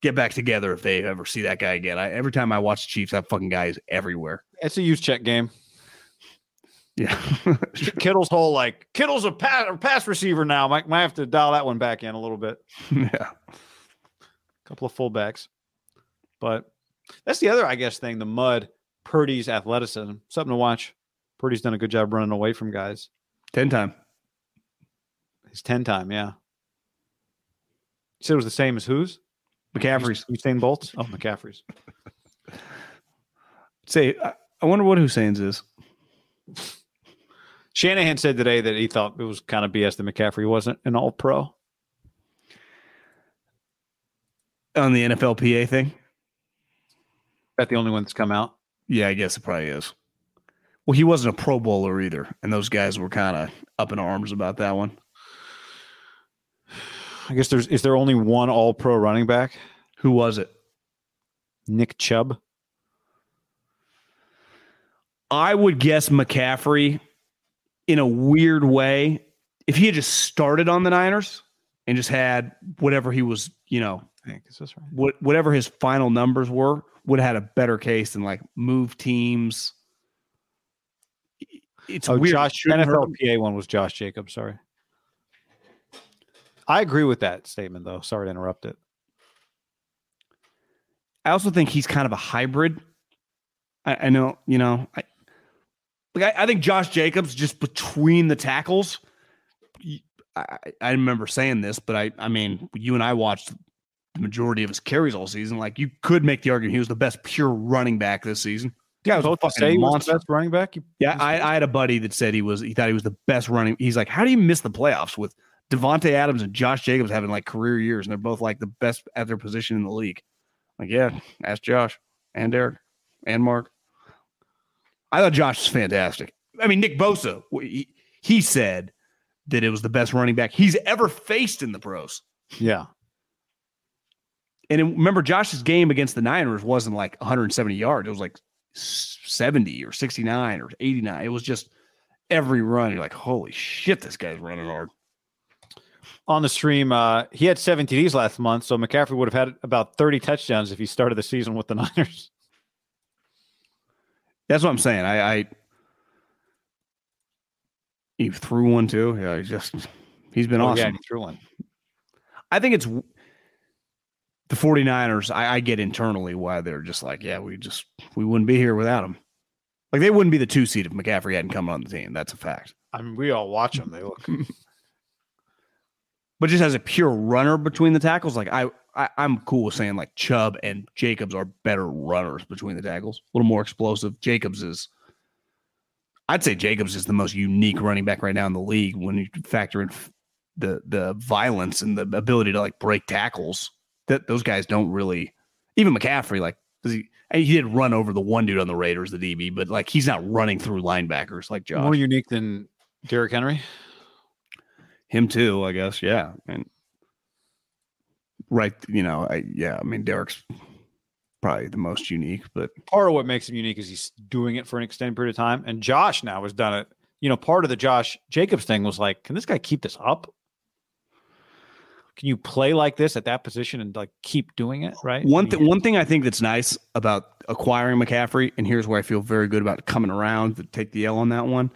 get back together if they ever see that guy again. I, every time I watch the Chiefs, that fucking guy is everywhere. It's a Juszczyk game. Yeah, [laughs] Kittle's whole like, Kittle's a pass, a pass receiver now. Might, might have to dial that one back in a little bit. [laughs] yeah. a couple of fullbacks. But that's the other, I guess, thing the mud, Purdy's athleticism. Something to watch. Purdy's done a good job running away from guys. Ten time. His 10 time, yeah. You said it was the same as whose? McCaffrey's. Usain Bolt's? Oh, McCaffrey's. [laughs] Say, I, I wonder what Usain's is. Shanahan said today that he thought it was kind of BS that McCaffrey wasn't an all pro. on the NFLPA thing. That the only one that's come out. Yeah, I guess it probably is. Well, he wasn't a Pro Bowler either, and those guys were kind of up in arms about that one. I guess there's is there only one all pro running back? Who was it? Nick Chubb. I would guess McCaffrey in a weird way. If he had just started on the Niners and just had whatever he was, you know, I think is this right? what whatever his final numbers were, would have had a better case than like move teams. It's Oh, weird. Josh Shouldn't. NFLPA one was Josh Jacobs. Sorry. I agree with that statement, though. Sorry to interrupt it. I also think he's kind of a hybrid. I, I know, you know, I like I, I think Josh Jacobs just between the tackles. y- I, I remember saying this, but I I mean, you and I watched the majority of his carries all season. Like you could make the argument he was the best pure running back this season. Guy was Both say he was the best running back. You- Yeah, I, I had a buddy that said he was he thought he was the best running. He's like, how do you miss the playoffs with Davante Adams and Josh Jacobs having like career years and they're both like the best at their position in the league? Like, yeah, ask Josh and Derek and Mark. I thought Josh was fantastic. I mean, Nick Bosa, he, he said that it was the best running back he's ever faced in the pros. yeah. And remember, Josh's game against the Niners wasn't like 170 yards. It was like 70 or 69 or 89. It was just every run. You're like, holy shit, this guy's running hard. On the stream, uh, he had seven TDs last month, so McCaffrey would have had about 30 touchdowns if he started the season with the [laughs] Niners. That's what I'm saying. I, I he threw one too. Yeah, he just he's been Oh, awesome. yeah, he threw one. I think it's the 49ers. I, I get internally why they're just like, yeah, we just we wouldn't be here without him. Like they wouldn't be the two seed if McCaffrey hadn't come on the team. That's a fact. I mean, we all watch them. They look. [laughs] [laughs] But just as a pure runner between the tackles, like I I, I'm cool with saying like Chubb and Jacobs are better runners between the tackles, a little more explosive. Jacobs is, I'd say Jacobs is the most unique running back right now in the league when you factor in the the violence and the ability to like break tackles. That those guys don't really. Even McCaffrey, like does he? He did run over the one dude on the Raiders, the DB, but like he's not running through linebackers like Josh. More unique than Derrick Henry. Him too, I guess. Yeah, and right, you know, I, yeah. I mean, Derrick's probably the most unique, but part of what makes him unique is he's doing it for an extended period of time. And Josh now has done it. You know, part of the Josh Jacobs thing was like, can this guy keep this up? Can you play like this at that position and like keep doing it? Right. One thing, one thing I think that's nice about acquiring McCaffrey, and here's where I feel very good about coming around to take the L on that one.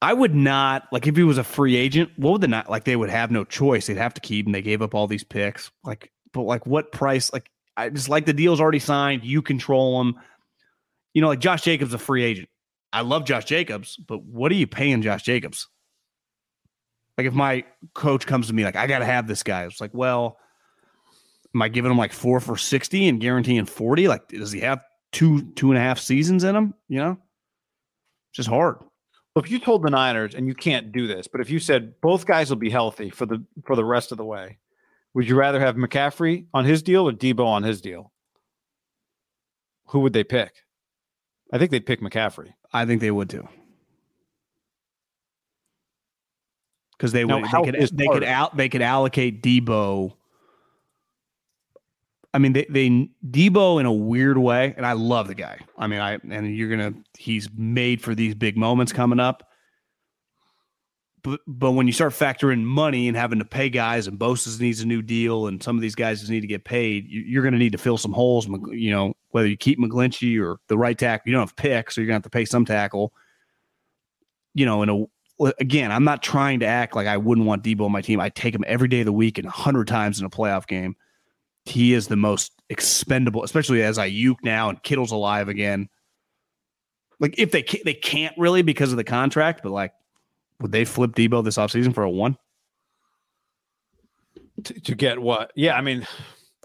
I would not like if he was a free agent. What would they not like? They would have no choice. They'd have to keep him. They gave up all these picks. Like, but like, what price? Like, I just like the deal's already signed. You control them. You know, like Josh Jacobs, a free agent. I love Josh Jacobs, but what are you paying Josh Jacobs? Like, if my coach comes to me like, I got to have this guy, it's like, well, am I giving him like four for sixty and guaranteeing forty? Like, does he have two two and a half seasons in him? You know, it's just hard. Well, if you told the Niners, and you can't do this, but if you said both guys will be healthy for the for the rest of the way, would you rather have McCaffrey on his deal or Debo on his deal? Who would they pick? I think they'd pick McCaffrey. I think they would too. Because they Now, would, they could they could out they could allocate Debo. I mean, they they Debo in a weird way, and I love the guy. I mean, I and you're gonna he's made for these big moments coming up. But but when you start factoring money and having to pay guys, and Bosa's needs a new deal, and some of these guys just need to get paid, you, you're going to need to fill some holes. You know, whether you keep McGlinchey or the right tackle, you don't have picks, so you're going to have to pay some tackle. You know, in a again, I'm not trying to act like I wouldn't want Debo on my team. I take him every day of the week and a hundred times in a playoff game. He is the most expendable, especially as Aiyuk now and Kittle's alive again. Like if they ca- they can't really because of the contract, but like, would they flip Debo this offseason for a one? To, to get what? Yeah, I mean,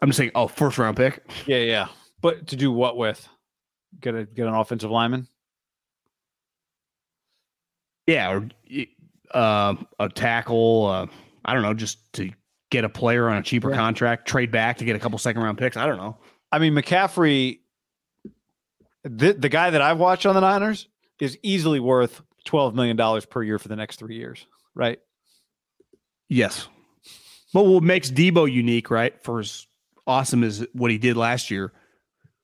I'm just saying, oh, first round pick. yeah, yeah. But to do what with? Get a get an offensive lineman? Yeah, or uh, a tackle. Uh, I don't know, just to get a player on a cheaper Yeah. contract, trade back to get a couple second round picks. I don't know. I mean, McCaffrey, the, the guy that I've watched on the Niners is easily worth $12 million per year for the next three years, right? Yes. But what makes Debo unique, right? For as awesome as what he did last year,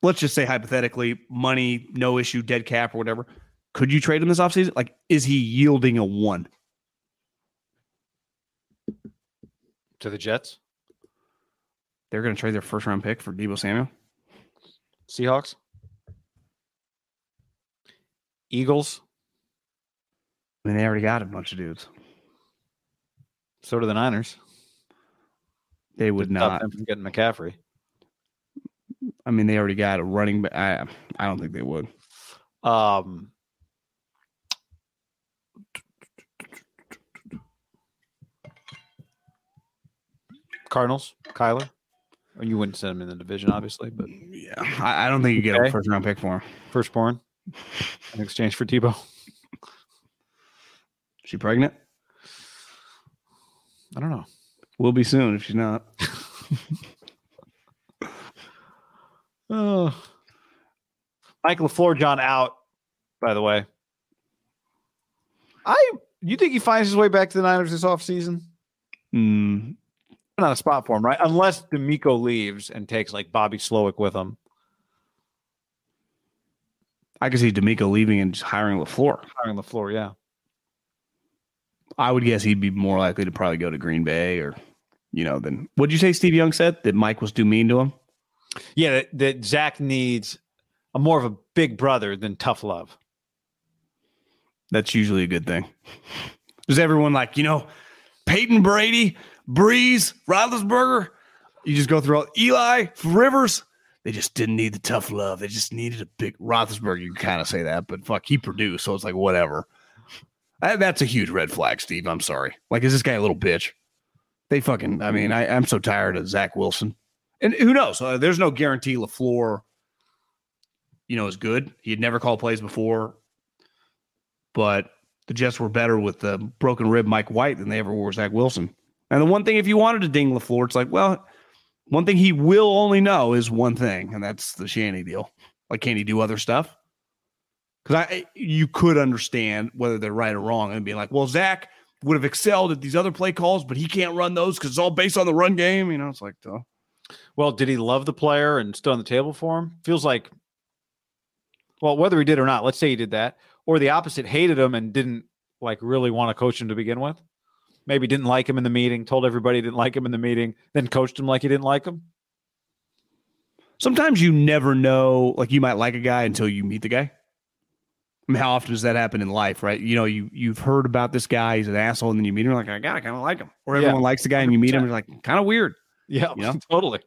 let's just say hypothetically, money, no issue, dead cap or whatever. Could you trade him this offseason? Like, is he yielding a one? To the Jets, They're going to trade their first round pick for Debo Samuel. Seahawks, Eagles, I mean, they already got a bunch of dudes. so do the Niners. They would not. them from getting McCaffrey. I mean, they already got a running back. I, I don't think they would. Um, Cardinals, Kyler. Or you wouldn't send him in the division, obviously, but Yeah, I, I don't think you get Okay. a first round pick for him. firstborn [laughs] in exchange for Debo. She pregnant? I don't know. We'll be soon if she's not. [laughs] [laughs] Oh. Mike LaFleur, John out, by the way. I you think he finds his way back to the Niners this offseason? Mm, Not a spot for him, right? Unless DeMeco leaves and takes like Bobby Slowik with him. I could see DeMeco leaving and just hiring LaFleur. Hiring LaFleur, yeah. I would guess he'd be more likely to probably go to Green Bay or, you know, than what'd you say Steve Young said? That Mike was too mean to him? Yeah, that, that Zach needs a more of a big brother than tough love. That's usually a good thing. Does everyone like, you know, Peyton Brady, Brees, Roethlisberger? You just go through all Eli, Rivers. They just didn't need the tough love. They just needed a big Roethlisberger. You kind of say that, but fuck, he produced, so it's like whatever. That- that's a huge red flag, Steve. I'm sorry. Like, is this guy a little bitch? They fucking. I mean, I, I'm so tired of Zach Wilson. And who knows? Uh, there's no guarantee LaFleur, you know, is good. He had never called plays before, but the Jets were better with the broken rib Mike White than they ever were Zach Wilson. And the one thing, if you wanted to ding LaFleur, it's like, well, one thing he will only know is one thing, and that's the Shanny deal. Like, can he do other stuff? Because I, you could understand whether they're right or wrong, and be like, well, Zach would have excelled at these other play calls, but he can't run those because it's all based on the run game. You know, it's like, oh. Well, did he love the player and stood on the table for him? Feels like, well, whether he did or not, let's say he did that, or the opposite, hated him and didn't like really want to coach him to begin with. Maybe didn't like him in the meeting, told everybody didn't like him in the meeting, then coached him like he didn't like him. Sometimes you never know, like you might like a guy until you meet the guy. I mean, how often does that happen in life, right? You know, you you've heard about this guy, he's an asshole, and then you meet him, like, I got, I kind of like him, or everyone Yeah. likes the guy, and you meet him, and you're like, kind of weird. Yeah, You know? [laughs] totally.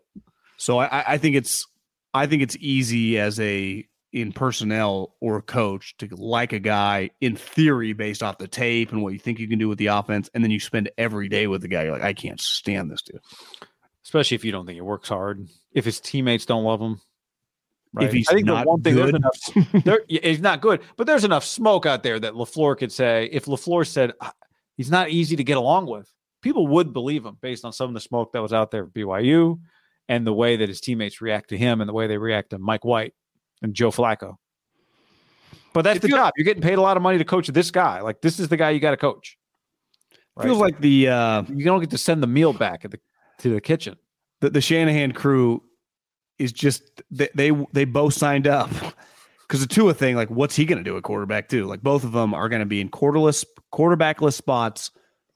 So I, I think it's I think it's easy as a in personnel or a coach to like a guy in theory based off the tape and what you think you can do with the offense, and then you spend every day with the guy. You're like, I can't stand this dude. Especially if you don't think he works hard. If his teammates don't love him. If he's I think not the one thing there's good. enough [laughs] there, he's not good, but there's enough smoke out there that LaFleur could say if LaFleur said "Ah, he's not easy to get along with, people would believe him based on some of the smoke that was out there at BYU and the way that his teammates react to him and the way they react to Mike White and Joe Flacco. But that's It the feels- job. You're getting paid a lot of money to coach this guy. Like this is the guy you got to coach. Right? Feels like the uh, you don't get to send the meal back at the to the kitchen. the, the Shanahan crew is just they they, they both signed up [laughs] because the Tua thing. Like, what's he going to do at quarterback too? Like, both of them are going to be in quarterless quarterbackless spots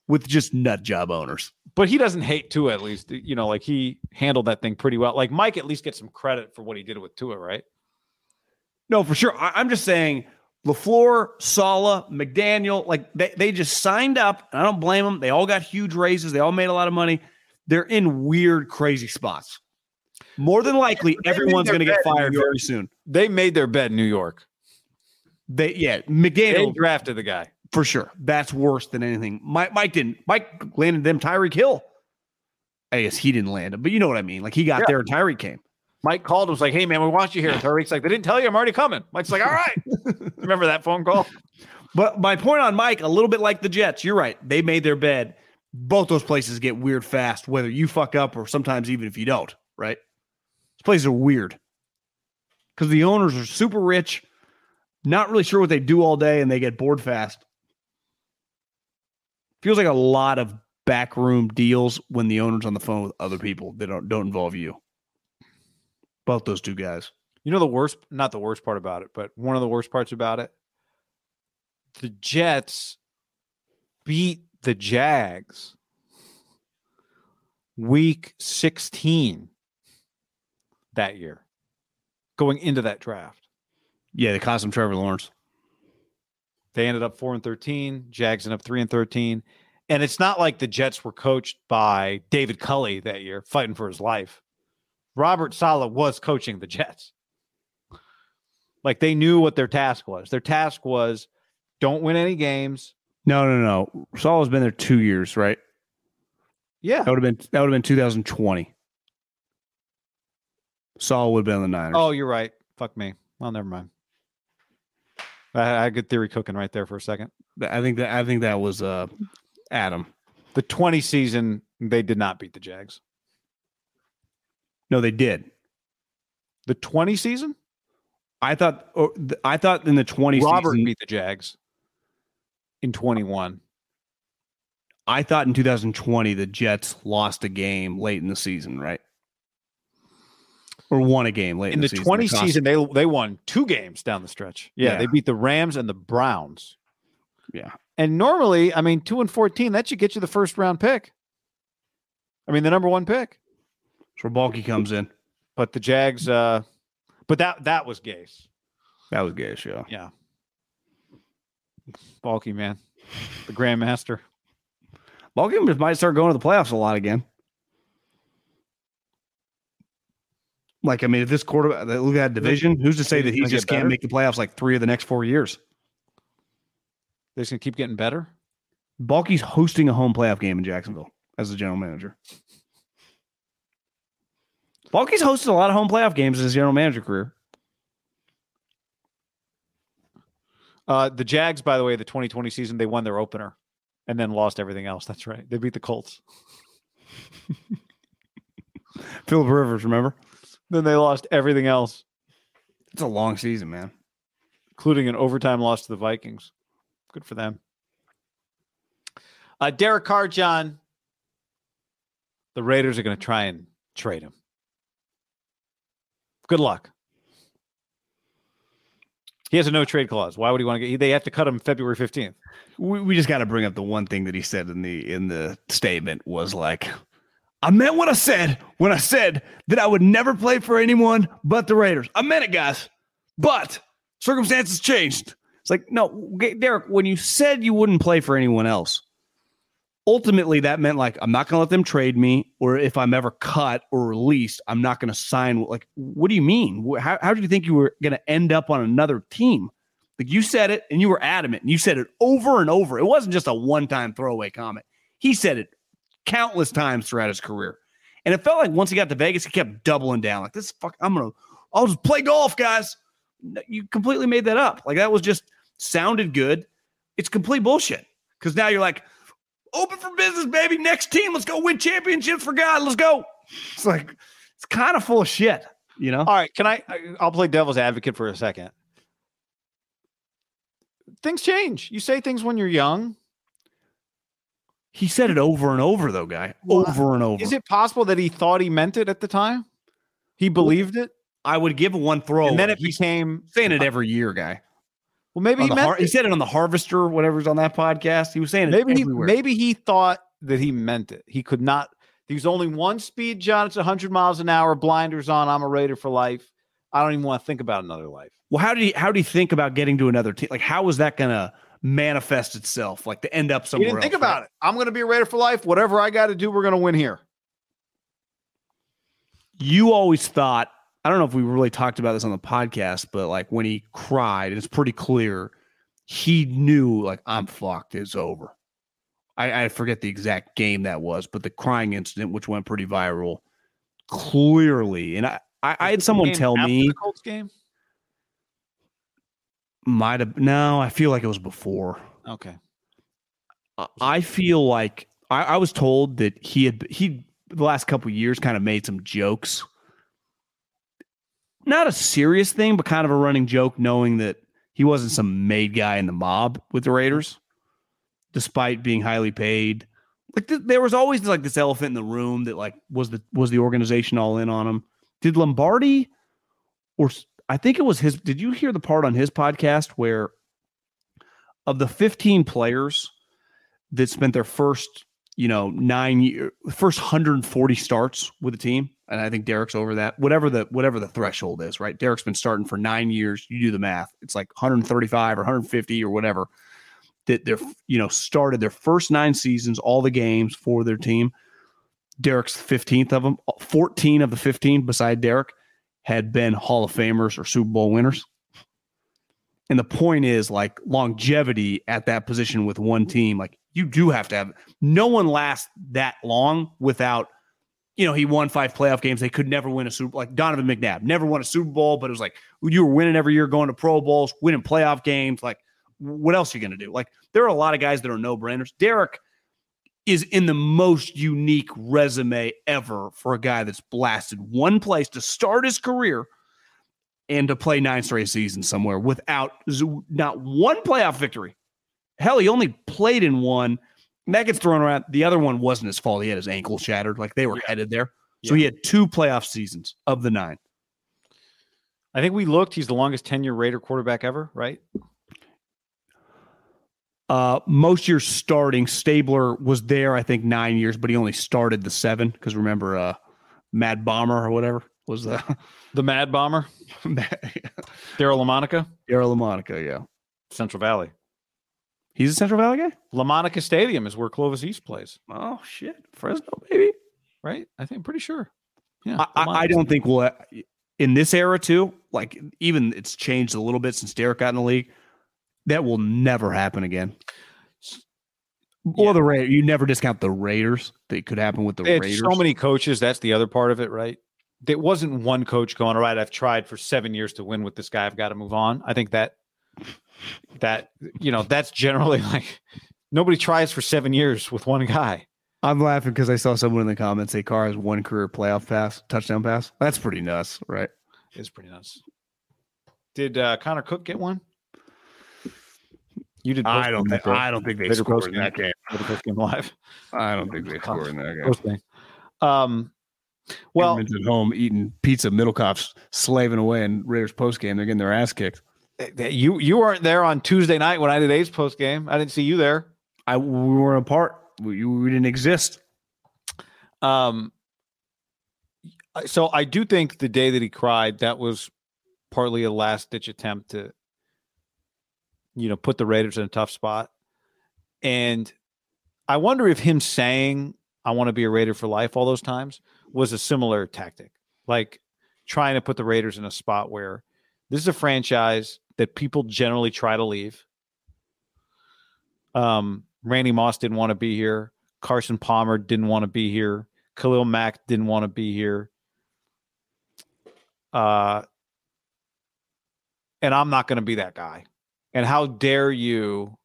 with just nut job owners. but he doesn't hate Tua at least. You know, like he handled that thing pretty well. Like Mike at least gets some credit for what he did with Tua, right? No, for sure. I, I'm just saying LaFleur, Saleh, McDaniel, like they, they just signed up. And I don't blame them. They all got huge raises. They all made a lot of money. They're in weird, crazy spots. More than likely, They everyone's going to get fired very soon. They made their bed in New York. They yeah, They McDaniel drafted the guy. for sure. That's worse than anything. Mike, Mike didn't. Mike landed them Tyreek Hill. I guess he didn't land him, but you know what I mean. Like he got Yeah. there and Tyreek came. Mike called was like, "Hey man, we want you here." Tyreek's like, "They didn't tell you I'm already coming." Mike's like, "All right." [laughs] Remember that phone call? But my point on Mike, a little bit like the Jets, you're right. They made their bed. Both those places get weird fast, whether you fuck up or sometimes even if you don't, right? Those places are weird because the owners are super rich, not really sure what they do all day, and they get bored fast. Feels like a lot of backroom deals when the owner's on the phone with other people that don't, don't involve you. Both those two guys. You know the worst, not the worst part about it, but one of the worst parts about it. The Jets beat the Jags week 16 that year going into that draft. Yeah, they cost him Trevor Lawrence. They ended up 4 and 13, Jags ended up 3 and 13. And it's not like the Jets were coached by David Culley that year fighting for his life. Robert Saleh was coaching the Jets. Like they knew what their task was. Their task was don't win any games. No, no, no. Saleh's been there two years, right? Yeah. That would have been that would have been 2020. Saul would have been on the Niners. Oh, you're right. Fuck me. Well, never mind. I I had a good theory cooking right there for a second. I think that I think that was uh Adam. The 20 season, they did not beat the Jags. No, they did. The 20 season, I thought or, th- I thought in the 20 Robert season, beat the Jags in 21. I thought in 2020 the Jets lost a game late in the season, right? Or won a game late in, In the season. 20 It cost- season, they they won two games down the stretch. Yeah, Yeah. they beat the Rams and the Browns. Yeah. And normally, I mean, two and 14, that should get you the first round pick. I mean, the number one pick. So Baalke comes in. But the Jags, uh, but that that was Gase. That was Gase, yeah. Yeah. Baalke man. The Grandmaster. Baalke might start going to the playoffs a lot again. Like, I mean, if this quarterback, look at that division, who's to say that he just can't make the playoffs like three of the next four years? They're just gonna keep getting better. Baalke's hosting a home playoff game in Jacksonville as the general manager. Baalke's hosted a lot of home playoff games in his general manager career. Uh, the Jags, by the way, the 2020 season, they won their opener and then lost everything else. That's right. They beat the Colts. [laughs] Philip Rivers, remember? Then they lost everything else, It's a long season, man. including an overtime loss to the Vikings. Good for them. Uh, Derek Carr, John. The Raiders are going to try and trade him. Good luck. He has a no trade clause. Why would he want to get? They have to cut him February 15th. We, we just got to bring up the one thing that he said in the in the statement was like, I meant what I said when I said that I would never play for anyone but the Raiders. I meant it, guys. But circumstances changed. It's like, no, Derek, when you said you wouldn't play for anyone else, ultimately that meant like I'm not going to let them trade me, or if I'm ever cut or released, I'm not going to sign. Like, what do you mean? How how did you think you were going to end up on another team? Like you said it, and you were adamant, and you said it over and over. It wasn't just a one-time throwaway comment. He said it countless times throughout his career, and it felt like once he got to Vegas, he kept doubling down. Like this, fuck, I'm gonna, I'll just play golf, guys. You completely made that up. Like that was just sounded good. It's complete bullshit. Because now you're like, open for business, baby. Next team, let's go win championships for God. Let's go. It's like it's kind of full of shit, you know. All right, can I? I'll play devil's advocate for a second. Things change. You say things when you're young. He said it over and over, though, guy. Well, Over and over. Is it possible that he thought he meant it at the time? He believed it, I would give one throw. and then it became. saying it every year, guy. Well, maybe he meant. har- he said it on the Harvester, whatever's on that podcast. He was saying it maybe he, everywhere. maybe he thought that he meant it. He could not. There's only one speed, John. It's 100 miles an hour. Blinders on. I'm a Raider for life. I don't even want to think about another life. Well, how did he how did he think about getting to another team? Like, how was that gonna manifest itself? Like to end up He somewhere? didn't think else, about it. I'm going to be a Raider for life. Whatever I got to do, we're going to win here. You always thought. I don't know if we really talked about this on the podcast, but like when he cried, it's pretty clear he knew like I'm fucked. It's over. I, I forget the exact game that was, but the crying incident, which went pretty viral, clearly, and I I, I had someone tell me the Colts game. might have no, I feel like it was before. Okay. I- feel like I, I was told that he had he the last couple of years kind of made some jokes. Not a serious thing, but kind of a running joke, knowing that he wasn't some made guy in the mob with the Raiders, despite being highly paid. Like th- there was always like this elephant in the room that like was the was the organization all in on him. Did Lombardi or I think it was his did you hear the part on his podcast where of the 15 players that spent their first, you know, nine year first 140 starts with the team, and I think Derek's over that. Whatever the whatever the threshold is, right? Derek's been starting for nine years. You do the math; it's like 135 or 150 or whatever that they're you know started their first nine seasons, all the games for their team. Derek's 15th of them, 14 of the 15 beside Derek had been Hall of Famers or Super Bowl winners. And the point is like longevity at that position with one team, like you do have to have no one lasts that long without, you know, he won five playoff games. They could never win a Super like Donovan McNabb never won a Super Bowl, but it was like you were winning every year, going to Pro Bowls, winning playoff games. Like, what else are you to do? Like, there are a lot of guys that are no brainers. Derek is in the most unique resume ever for a guy that's blasted one place to start his career and to play nine straight seasons somewhere without not one playoff victory. Hell, he only played in one. That gets thrown around. The other one wasn't his fault. He had his ankle shattered. Like they were headed there. So he had two playoff seasons of the nine. I think we looked. He's the longest tenure Raider quarterback ever, right? Uh, most years starting, Stabler was there, I think, nine years, but he only started the seven because remember, uh, Mad Bomber or whatever was uh, [laughs] The Mad Bomber, [laughs] Daryle Lamonica. Daryle Lamonica. Yeah, Central Valley. He's a Central Valley guy. Lamonica Stadium is where Clovis East plays, Oh shit, Fresno baby. right? I think pretty sure. Yeah, I, I, I don't think we'll uh, in this era too. Like even it's changed a little bit since Derek got in the league. That will never happen again. Or the Raiders. You never discount the Raiders. That could happen with the They Raiders. so many coaches. That's the other part of it, right? there wasn't one coach going, all right, I've tried for seven years to win with this guy. I've got to move on. I think that that you know that's generally [laughs] like nobody tries for seven years with one guy. I'm laughing because I saw someone in the comments say Carr has one career playoff pass, touchdown pass. That's pretty nuts, right? It's pretty nuts. Did uh, Connor Cook get one? You did. I don't think. I don't think they Later scored post in that game. Post game live. I don't think they scored in that game. Post game. Um. Well, Edmonds at home eating pizza, Middlekauff's slaving away, and Raiders post game they're getting their ass kicked. You you weren't there on Tuesday night when I did A's post game. I didn't see you there. I we weren't apart. We, we didn't exist. Um, so I do think the day that he cried, that was partly a last ditch attempt to, you know, put the Raiders in a tough spot. And I wonder if him saying, I want to be a Raider for life all those times was a similar tactic, like trying to put the Raiders in a spot where this is a franchise that people generally try to leave. Um, Randy Moss didn't want to be here. Carson Palmer didn't want to be here. Khalil Mack didn't want to be here. Uh, and I'm not going to be that guy. And how dare you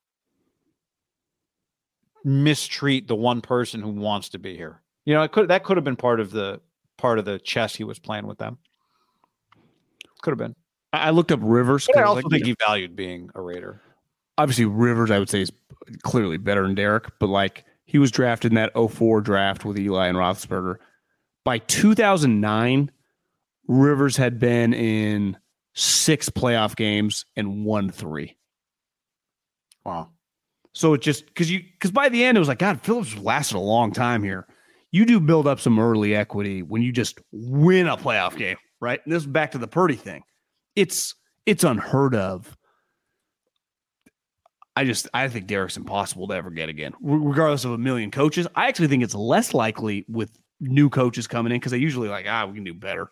mistreat the one person who wants to be here? You know, it could that could have been part of the part of the chess he was playing with them. Could have been. I looked up Rivers. I also like, think he valued being a Raider. obviously Rivers, I would say, is clearly better than Derek, but like he was drafted in that 04 draft with Eli and Roethlisberger. By 2009, Rivers had been in six playoff games and won three. Wow. So it just because you because by the end it was like God, Phillips lasted a long time here. You do build up some early equity when you just win a playoff game, right? And this is back to the Purdy thing. It's it's unheard of. I just I think Derek's impossible to ever get again, regardless of a million coaches. I actually think it's less likely with new coaches coming in because they usually like ah we can do better.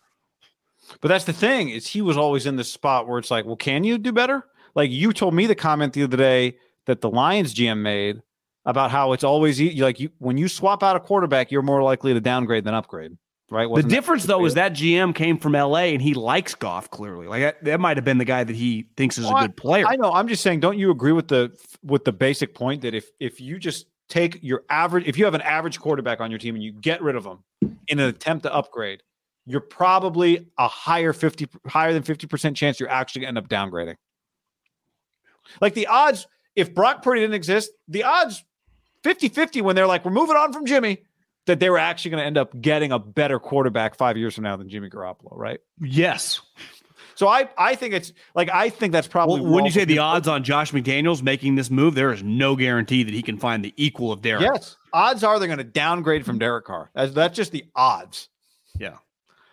But that's the thing is he was always in this spot where it's like, well, can you do better? Like you told me the comment the other day that the Lions GM made about how it's always like you when you swap out a quarterback, you're more likely to downgrade than upgrade. Right? the Wasn't that- difference though is that GM came from LA and he likes Goff clearly. Like that, that might have been the guy that he thinks is Well, a good player. I know. I'm just saying. Don't you agree with the with the basic point that if if you just take your average, if you have an average quarterback on your team and you get rid of them in an attempt to upgrade, you're probably a higher fifty higher than fifty percent chance you're actually going to end up downgrading. Like the odds, if Brock Purdy didn't exist, the odds 50-50 when they're like, we're moving on from Jimmy, that they were actually going to end up getting a better quarterback five years from now than Jimmy Garoppolo, right? yes. So I I think it's like I think that's probably Well, when you say the odds on Josh McDaniels making this move, there is no guarantee that he can find the equal of Derek. Yes, odds are they're going to downgrade from Derek Carr. That's, that's just the odds. Yeah.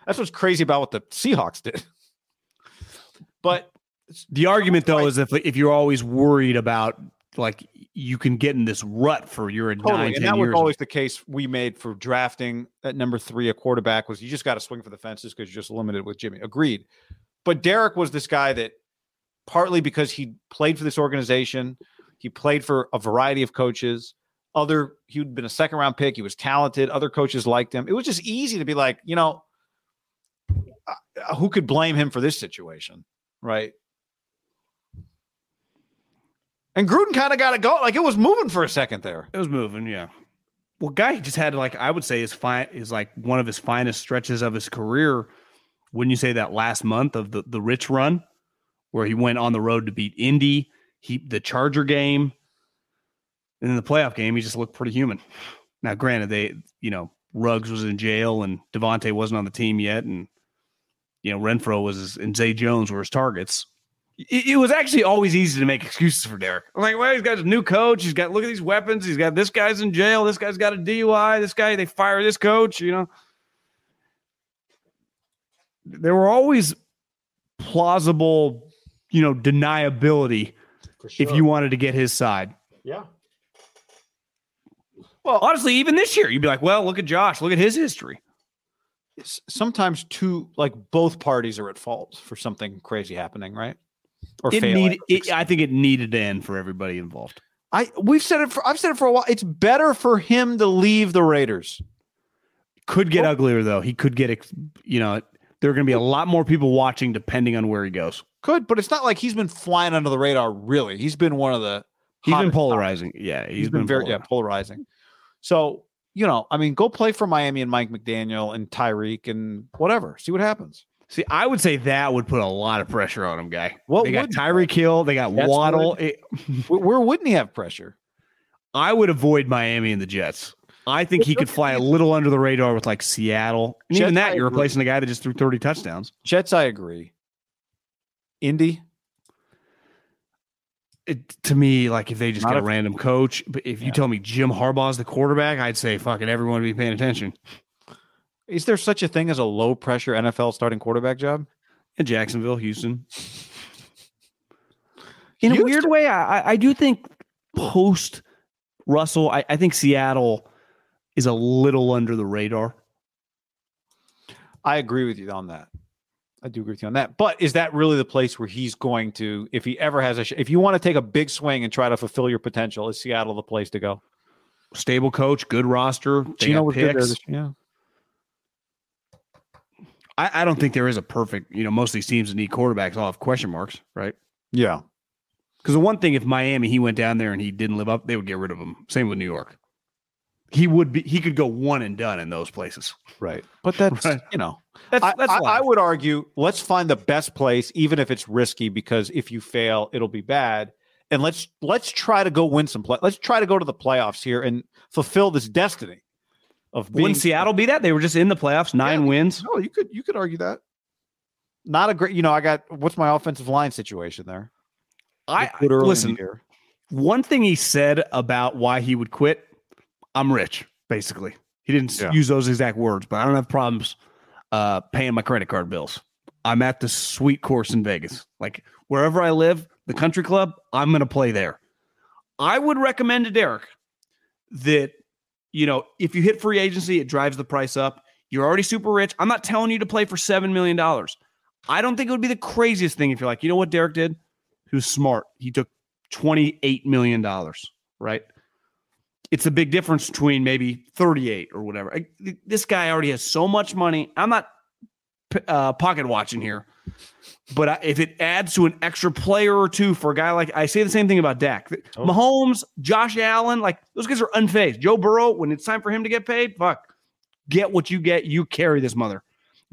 That's what's crazy about what the Seahawks did. But The argument though Right. is if if you're always worried about like you can get in this rut for your nine, and that was always the case we made for drafting at number three a quarterback was you just got to swing for the fences because you're just limited with Jimmy. Agreed. But Derek was this guy that partly because he played for this organization, he played for a variety of coaches. Other he'd been a second round pick. He was talented. Other coaches liked him. It was just easy to be like, you know, who could blame him for this situation, right? And Gruden kind of got it going. Like it was moving for a second there. It was moving, yeah. Well, guy just had like I would say his fine is like one of his finest stretches of his career. Wouldn't you say that last month of the the rich run, where he went on the road to beat Indy, he the Charger game, and in the playoff game he just looked pretty human. Now, granted, they you know Ruggs was in jail and Davante wasn't on the team yet, and you know Renfrow was and Zay Jones were his targets. It, it was actually always easy to make excuses for Derek. I'm like, well, he's got a new coach. He's got look at these weapons. He's got this guy's in jail. This guy's got a DUI. This guy they fire this coach. You know, there were always plausible, you know, deniability if you wanted to get his side. Yeah. Well, honestly, even this year, you'd be like, well, look at Josh. Look at his history. sometimes two like both parties are at fault for something crazy happening, right? Or It failing. need, it, I think it needed to end for everybody involved. I we've said it for I've said it for a while. It's better for him to leave the Raiders. Could get Well- uglier though. He could get, you know, there are going to be a lot more people watching depending on where he goes. Could, but it's not like he's been flying under the radar. Really, he's been one of the. He's been polarizing. Yeah, he's been, very yeah polarizing. So you know, I mean, go play for Miami and Mike McDaniel and Tyreek and whatever. See what happens. See, I would say that would put a lot of pressure on him, guy. What they got wouldn't? Tyreek Hill, they got That's Waddle. would. It- [laughs] Where, where wouldn't he have pressure? I would avoid Miami and the Jets. I think he could fly a little under the radar with like Seattle. And even that, I you're agree. replacing a guy that just threw 30 touchdowns. Jets, I agree. Indy, It, to me, like if they just Not get a if- random coach, but if you tell me Jim Harbaugh's the quarterback, I'd say fucking everyone would be paying attention. Is there such a thing as a low pressure NFL starting quarterback job? In Jacksonville, Houston. [laughs] In a weird way, I, I- I do think post Russell, I, I think Seattle is a little under the radar. I agree with you on that. I do agree with you on that. But is that really the place where he's going to, if he ever has a, sh- if you want to take a big swing and try to fulfill your potential, is Seattle the place to go? Stable coach, good roster. They Geno got was good there picks. this- yeah. I, I don't think there is a perfect, you know, most of these teams that need quarterbacks all have question marks, right? Yeah. Because the one thing, if Miami, he went down there and he didn't live up, they would get rid of him. Same with New York. He would be, he could go one and done in those places. Right. But that's, Right. you know, That's, I, that's I. I would argue let's find the best place, even if it's risky, because if you fail, it'll be bad. And let's let's try to go win some play. Let's try to go to the playoffs here and fulfill this destiny of being Wouldn't Seattle be that? They were just in the playoffs, nine Yeah. wins. No, you could you could argue that. Not a great, you know. I got what's my offensive line situation there? I Quit early in the listen. year. One thing he said about why he would quit, I'm rich, basically. He didn't Yeah. use those exact words, but I don't have problems uh, paying my credit card bills. I'm at the sweet course in Vegas. Like wherever I live, the country club, I'm going to play there. I would recommend to Derek that, you know, if you hit free agency, it drives the price up. You're already super rich. I'm not telling you to play for $7 million. I don't think it would be the craziest thing if you're like, you know what Derek did? Was smart. He took $28 million, right? It's a big difference between maybe 38 or whatever. This guy already has so much money. I'm not uh, pocket watching here, but I, if it adds to an extra player or two for a guy like I say the same thing about Dak, Oh. Mahomes, Josh Allen, like those guys are unfazed. Joe Burrow, when it's time for him to get paid, fuck, get what you get. You carry this mother.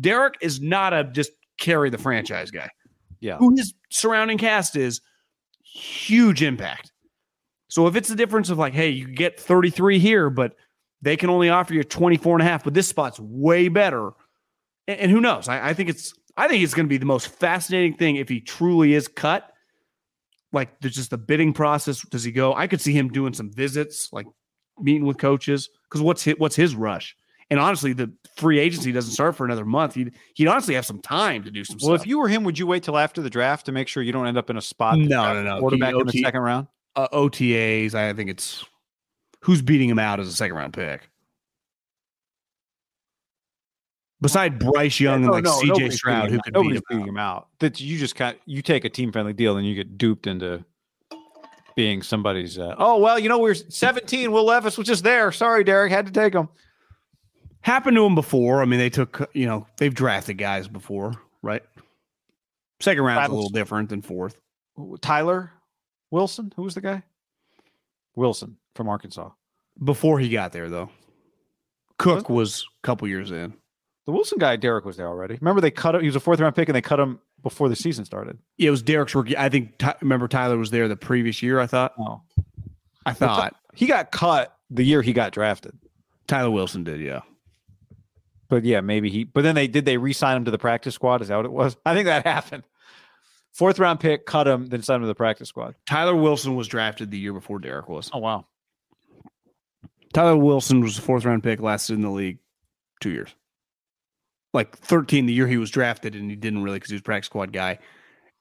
Derek is not a just carry the franchise guy. Yeah. Who his surrounding cast is huge impact. So if it's the difference of like, hey, you get 33 here, but they can only offer you 24 and a half, but this spot's way better. And, and who knows? I, I think it's I think it's going to be the most fascinating thing if he truly is cut. Like there's just the bidding process. Does he go? I could see him doing some visits, like meeting with coaches. Because what's his, what's his rush? And honestly, the free agency doesn't start for another month. He'd he'd honestly have some time to do some Well, stuff. if you were him, would you wait till after the draft to make sure you don't end up in a spot? No, no, no. Quarterback in the second round. uh, OTAs, I think it's who's beating him out as a second round pick. Beside Bryce Young and No, like no, CJ Stroud, who could nobody's beat him him out. That you just kind you take a team friendly deal and you get duped into being somebody's. Uh, oh well, you know we're 17. Will Levis was just there. Sorry, Derek, had to take him. Happened to him before. I mean, they took, you know, they've drafted guys before, right? Second round's a little different than fourth. Tyler Wilson, who was the guy? Wilson from Arkansas. Before he got there, though. Cook was a couple years in. The Wilson guy, Derek was there already. Remember they cut him. He was a fourth round pick, and they cut him before the season started. Yeah, it was Derek's rookie. I think, remember, Tyler was there the previous year, I thought. Oh, I thought he got cut the year he got drafted. Tyler Wilson did, yeah. But yeah, maybe he. But then they did they re-sign him to the practice squad? Is that what it was? I think that happened. Fourth round pick, cut him, then signed him to the practice squad. Tyler Wilson was drafted the year before Derek was. Oh wow. Tyler Wilson was a fourth round pick, lasted in the league two years. Like 13 the year he was drafted, and he didn't really because he was practice squad guy.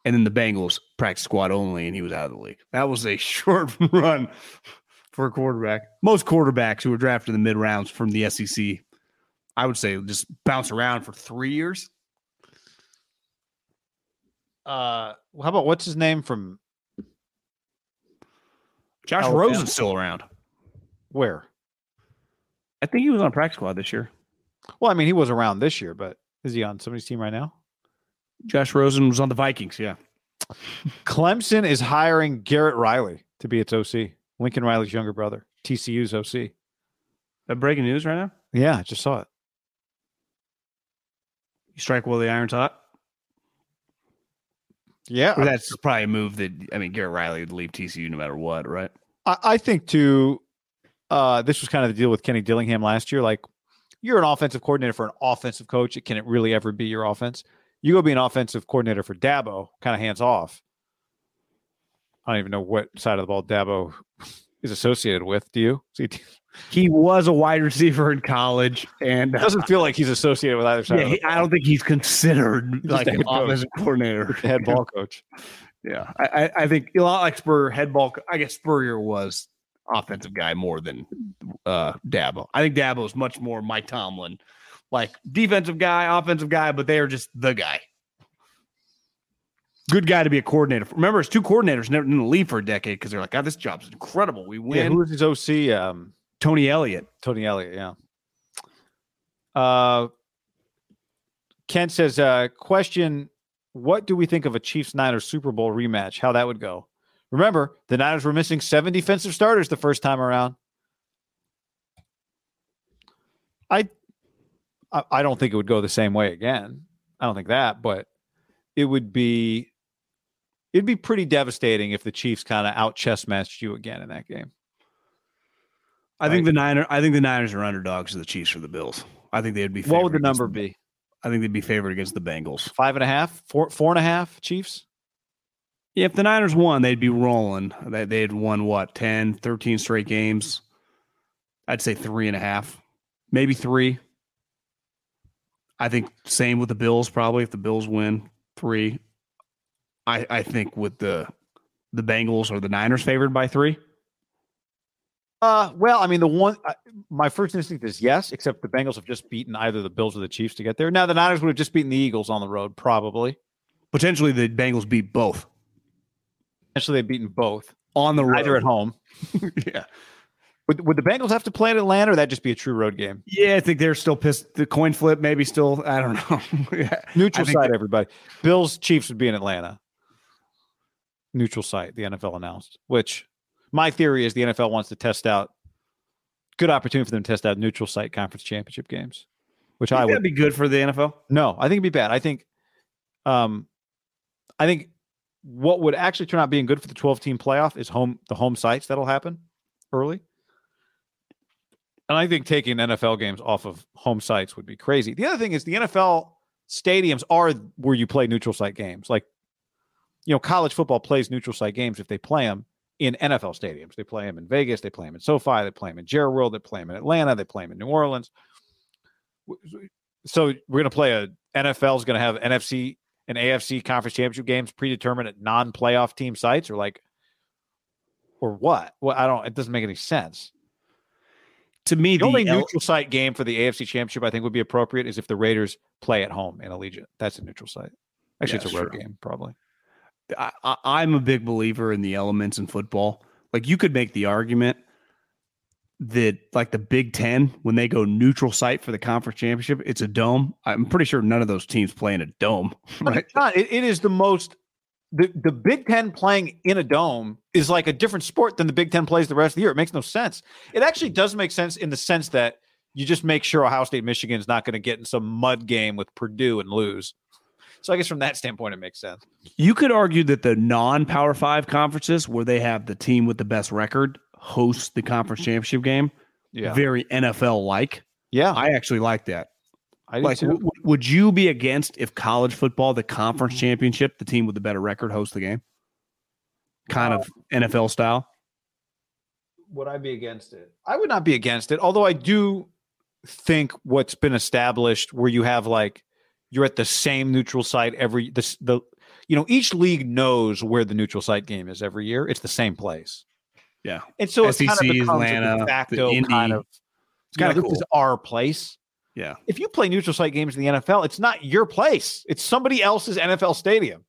And then the Bengals practice squad only, and he was out of the league. That was a [laughs] short run for a quarterback. Most quarterbacks who were drafted in the mid rounds from the SEC, I would say, just bounce around for three years. Uh, how about what's his name from Josh Alabama. Rosen's still around. where? I think he was on practice squad this year. Well, I mean, he was around this year, but is he on somebody's team right now? Josh Rosen was on the Vikings. Yeah. [laughs] Clemson is hiring Garrett Riley to be its OC. Lincoln Riley's younger brother, TCU's OC. That breaking news right now? Yeah, I just saw it. You strike while the iron's hot? Yeah, Or that's probably a move that I mean Garrett Riley would leave TCU no matter what, right? I, I think too. Uh, this was kind of the deal with Kenny Dillingham last year. Like, you're an offensive coordinator for an offensive coach. It can it really ever be your offense? You go be an offensive coordinator for Dabo, kind of hands off. I don't even know what side of the ball Dabo is associated with. Do you? [laughs] See, He was a wide receiver in college, and uh, doesn't feel like he's associated with either side. yeah, of he- the I don't think he's considered Just like an coach. offensive coordinator. head ball coach. [laughs] Yeah, I, I, I think a lot like Spurrier, head ball. I guess Spurrier was offensive guy more than uh Dabo. I think Dabo is much more Mike Tomlin, like defensive guy, offensive guy, but they are just the guy. Good guy to be a coordinator. Remember, his two coordinators never didn't leave for a decade because they're like, God, this job's incredible. We Yeah, win. who was his OC? Um, Tony Elliott. Tony Elliott, yeah. Uh, Kent says, uh, question What do we think of a Chiefs Niners Super Bowl rematch? How that would go? Remember, the Niners were missing seven defensive starters the first time around. I, I, don't think it would go the same way again. I don't think that, but it would be, it'd be pretty devastating if the Chiefs kind of out chess matched you again in that game. I think the Niner. I think the Niners are underdogs to the Chiefs or the Bills. I think they'd be. What would the number the- be? I think they'd be favored against the Bengals. Five and a half, four, four and a half Chiefs? Yeah, if the Niners won, they'd be rolling. They they'd won what 10, 13 straight games. I'd say three and a half, maybe three. I think same with the Bills. Probably if the Bills win three, I I think with the the Bengals or the Niners favored by three. Uh, well, I mean, the one, uh, my first instinct is yes, except the Bengals have just beaten either the Bills or the Chiefs to get there. Now, the Niners would have just beaten the Eagles on the road, probably. Potentially, the Bengals beat both Actually, they've beaten both, on the road. either at home. [laughs] yeah, Would, would the Bengals have to play at Atlanta, or that just be a true road game? yeah. I think they're still pissed. The coin flip, maybe still. I don't know. [laughs] yeah. Neutral site, everybody. Bills, Chiefs would be in Atlanta. Neutral site, the NFL announced, which my theory is the NFL wants to test out, good opportunity for them to test out neutral site conference championship games, which I would be good for the NFL. No, I think it'd be bad. I think, um, I think what would actually turn out being good for the 12 team playoff is home the home sites that'll happen early. And I think taking NFL games off of home sites would be crazy. The other thing is the NFL stadiums are where you play neutral site games. Like, you know, college football plays neutral site games if they play them in NFL stadiums. They play them in Vegas, they play them in SoFi, they play them in Jerry World, they play them in Atlanta, they play them in New Orleans so we're going to play a NFL is going to have NFC and AFC conference championship games predetermined at non-playoff team sites or like or what? Well, I don't. It doesn't make any sense. To me, The only L- neutral site game for the AFC championship I think would be appropriate is if the Raiders play at home in Allegiant. That's a neutral site. Actually, Yeah, it's a road sure. game probably. I, I, I'm a big believer in the elements in football. Like you could make the argument that like the Big Ten, when they go neutral site for the conference championship, it's a dome. I'm pretty sure none of those teams play in a dome, [laughs] right? not. It, it is the most. The, the Big Ten playing in a dome is like a different sport than the Big Ten plays the rest of the year. It makes no sense. It actually does make sense in the sense that you just make sure Ohio State Michigan is not going to get in some mud game with Purdue and lose. So I guess from that standpoint, it makes sense. You could argue that the non-power five conferences where they have the team with the best record host the conference mm-hmm. championship game, Yeah, very NFL like. yeah. I actually like that. I Like, w- would you be against if college football, the conference mm-hmm. championship, the team with the better record hosts the game? Kind of uh, NFL style. would I be against it? I would not be against it. Although I do think what's been established where you have like you're at the same neutral site every this the you know each league knows where the neutral site game is every year. It's the same place. Yeah. And so it kind of becomes Atlanta, a de facto Indy. kind of It's kind of cool. This is our place. Yeah. If you play neutral site games in the NFL, it's not your place. It's somebody else's NFL stadium.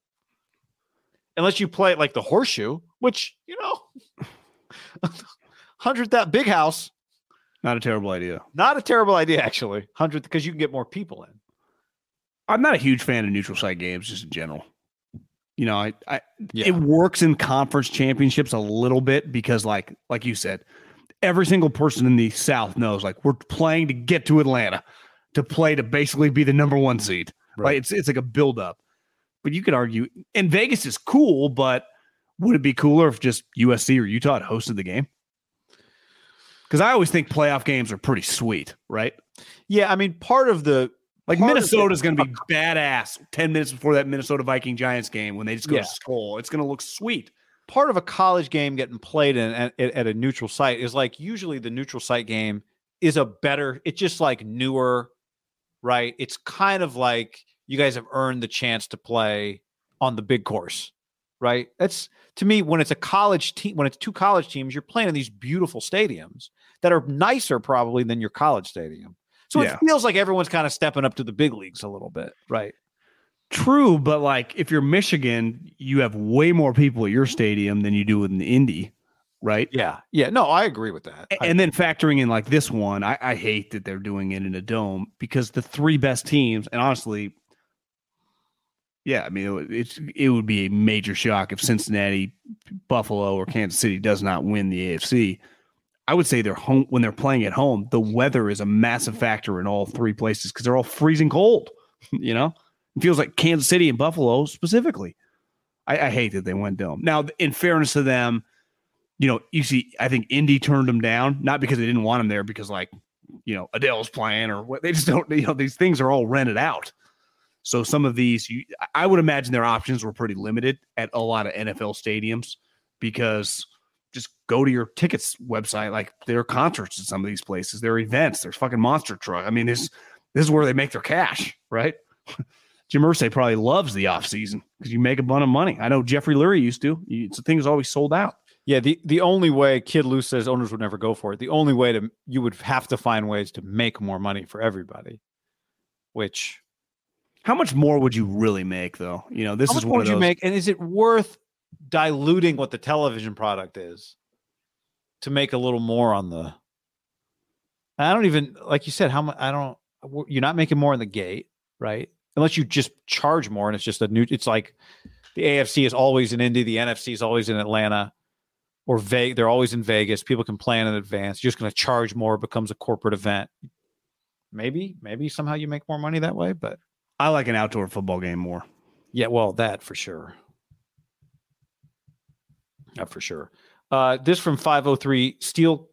Unless you play it like the horseshoe, which, you know, [laughs] hundred that big house. Not a terrible idea. Not a terrible idea, actually. Hundred because you can get more people in. I'm not a huge fan of neutral site games just in general. You know, I, I Yeah. it works in conference championships a little bit because like like you said, every single person in the South knows like we're playing to get to Atlanta to play to basically be the number one seed. Right. It's it's like a build up. But you could argue and Vegas is cool, but would it be cooler if just USC or Utah had hosted the game? Because I always think playoff games are pretty sweet, right? Yeah, I mean, part of the Like Minnesota's going to be badass 10 minutes before that Minnesota Viking Giants game when they just go Yeah. to school. It's going to look sweet. part of a college game getting played in at, at a neutral site is like usually the neutral site game is a better it's just like newer right it's kind of like you guys have earned the chance to play on the big course right that's to me when it's a college team when it's two college teams you're playing in these beautiful stadiums that are nicer probably than your college stadium so Yeah. it feels like everyone's kind of stepping up to the big leagues a little bit right True, but like if you're Michigan, you have way more people at your stadium than you do in the Indy, right? yeah yeah no i agree with that A- I- And then factoring in like this one, I, I hate that they're doing it in a dome because the three best teams, and honestly, yeah, I mean, it, it's it would be a major shock if Cincinnati, Buffalo, or Kansas City does not win the AFC. I would say they're home when they're playing at home. The weather is a massive factor in all three places because they're all freezing cold. [laughs] You know, it feels like Kansas City and Buffalo specifically. I, I hate that they went dome. Now, in fairness to them, you know, you see, I think Indy turned them down, not because they didn't want them there, because like, you know, Adele's playing or what they just don't, you know, these things are all rented out. So some of these, you, I would imagine their options were pretty limited at a lot of NFL stadiums because just go to your tickets website. Like there are concerts in some of these places, there are events, there's fucking monster truck. I mean, this this is where they make their cash, right? [laughs] Jim Irsay probably loves the off season because you make a bunch of money. I know Jeffrey Lurie used to. You, the thing is always sold out. Yeah, the the only way Kid Lou says owners would never go for it. The only way to you would have to find ways to make more money for everybody. Which How much more would you really make, though? You know, this is more would you make, and is it worth diluting what the television product is to make a little more on the? I don't even like you said. How much? I don't. You're not making more in the gate, right? Unless you just charge more, and it's just a new. It's like the AFC is always in Indy, the NFC is always in Atlanta, or Ve- They're always in Vegas. People can plan in advance. You're just going to charge more. It becomes a corporate event. Maybe, maybe somehow you make more money that way, but I like an outdoor football game more. yeah, well, that for sure. That for sure. Uh, this from 503 Steel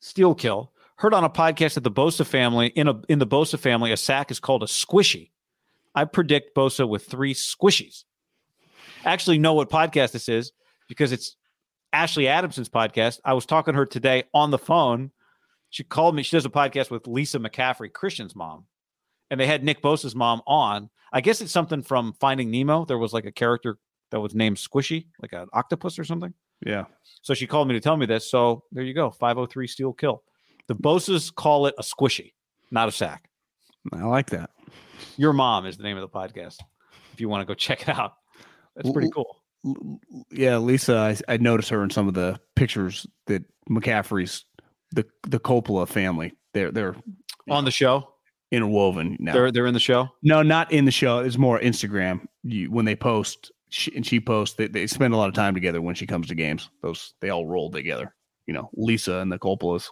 Steel Kill. Heard on a podcast that the Bosa family in a in the Bosa family, a sack is called a squishy. I predict Bosa with three squishies. Actually know what podcast this is because it's Ashley Adamson's podcast. I was talking to her today on the phone. She called me. She does a podcast with Lisa McCaffrey, Christian's mom and they had Nick Bosa's mom on. I guess it's something from Finding Nemo. There was like a character that was named Squishy, like an octopus or something. Yeah. So she called me to tell me this. So there you go. 503 Steel Kill. The Bosas call it a squishy, not a sack. I like that. Your mom is the name of the podcast. If you want to go check it out, that's pretty cool. Yeah, Lisa, I, I noticed her in some of the pictures that McCaffrey's the the Culpo family. They're they're On the show, interwoven now. they're they're in the show. no, not in the show. It's more Instagram. You, when they post, she, and she posts, they, they spend a lot of time together when she comes to games. Those they all roll together. You know, Lisa and the Culpos.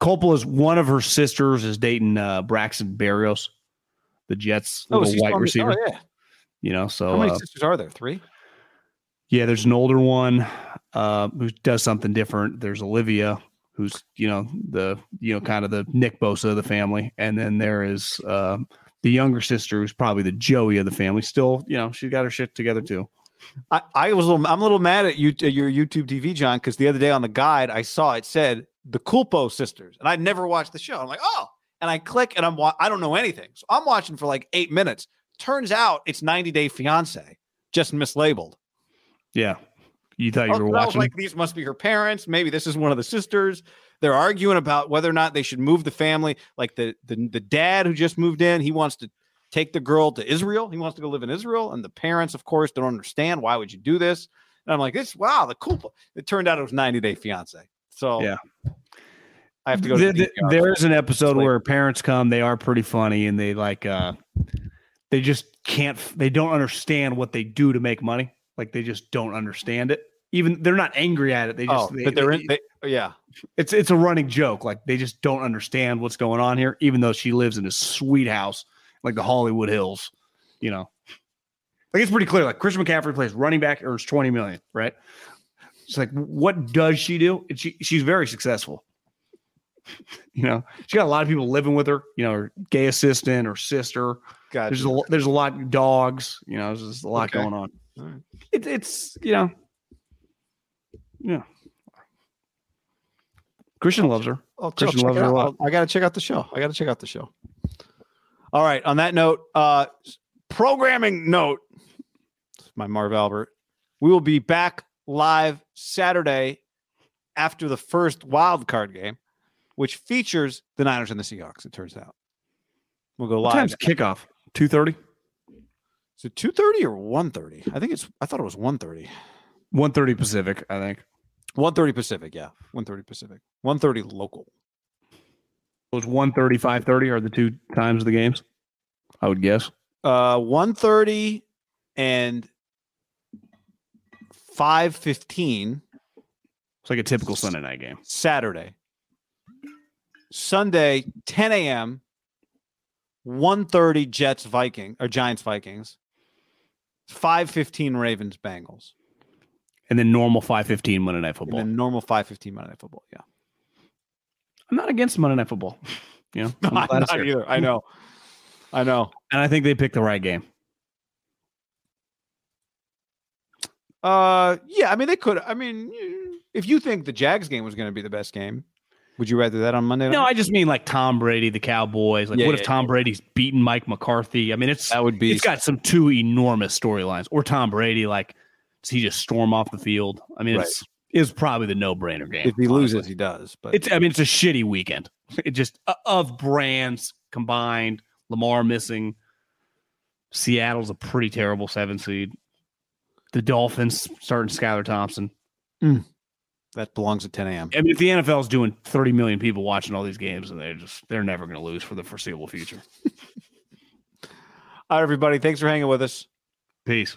Culpo's one of her sisters is dating uh, Braxton Berrios, the Jets little white receiver. Oh, yeah. You know, so How many uh, sisters are there? Three. Yeah, there's an older one uh, who does something different. There's Olivia, who's you know the you know kind of the Nick Bosa of the family, and then there is uh, the younger sister, who's probably the Joey of the family. Still, you know, she's got her shit together too. I, I was a little, I'm a little mad at you your YouTube TV, John, because the other day on the guide I saw it said the Culpo sisters, and I'd never watched the show. I'm like, oh, and I click and I'm wa- I don't know anything, so I'm watching for like eight minutes. Turns out it's 90 Day Fiance, just mislabeled. Yeah, you thought you Oh, were I watching. like, these must be her parents. Maybe this is one of the sisters. They're arguing about whether or not they should move the family. Like the the, the dad who just moved in, he wants to take the girl to Israel. He wants to go live in Israel, and the parents, of course, don't understand why would you do this. And I'm like, this wow, the cool. It turned out it was 90 Day Fiance. So Yeah. I have to go. To The- the- there's an episode where parents come. They are pretty funny, and they like uh, they just can't. They don't understand what they do to make money. Like they just don't understand it. Even they're not angry at it. They just. oh, they- but they're in. They, yeah. It's it's a running joke. Like they just don't understand what's going on here, even though she lives in a sweet house like the Hollywood Hills. You know, like it's pretty clear. Like Christian McCaffrey plays running back, earns twenty million, right? It's like, what does she do? And she she's very successful. [laughs] You know, she got a lot of people living with her. You know, her gay assistant, her sister. Gotcha. There's a there's a lot of dogs. You know, there's just a lot Okay. going on. Right. It, it's you know, yeah. Christian loves her. I'll, I'll Christian loves her a lot. I'll- got to check out the show. I got to check out the show. All right. On that note, uh, programming note, my Marv Albert. We will be back live Saturday after the first wild card game, which features the Niners and the Seahawks. It turns out we'll go What live. time's kickoff? Two thirty. Is it two thirty or one thirty? I think it's. I thought it was one thirty. One thirty Pacific, I think. One thirty Pacific. Yeah, one thirty Pacific. One thirty local. It was 1.30, 5.30 are the two times of the games. I would guess. Uh, one thirty and five fifteen It's like a typical Sunday night game. Saturday. Sunday, ten a.m. One thirty Jets Viking or Giants Vikings. Five fifteen Ravens Bengals. And then normal 5.15 Monday Night And Football. then normal five fifteen Monday Night Football. Yeah, I'm not against Monday Night Football. [laughs] You know, I'm [laughs] I'm not either. I know. I know. And I think they picked the right game. Uh, yeah. I mean, they could. I mean, if you think the Jags game was going to be the best game, would you rather that on Monday? No. I just mean like Tom Brady, the Cowboys. Like, Yeah, what yeah, if Tom Brady's beaten Mike McCarthy? I mean, it's that would be. it's got some two enormous storylines. Or Tom Brady, like, he just storm off the field? I mean, Right. it's is probably the no brainer game. if he loses, he does. But It's I mean it's a shitty weekend. [laughs] It just uh, of brands combined. Lamar missing. Seattle's a pretty terrible seven seed. The Dolphins starting Skylar Thompson. that belongs at ten a.m. I mean, if the NFL is doing 30 million people watching all these games, and they're just they're never going to lose for the foreseeable future. [laughs] All right, everybody. Thanks for hanging with us. Peace.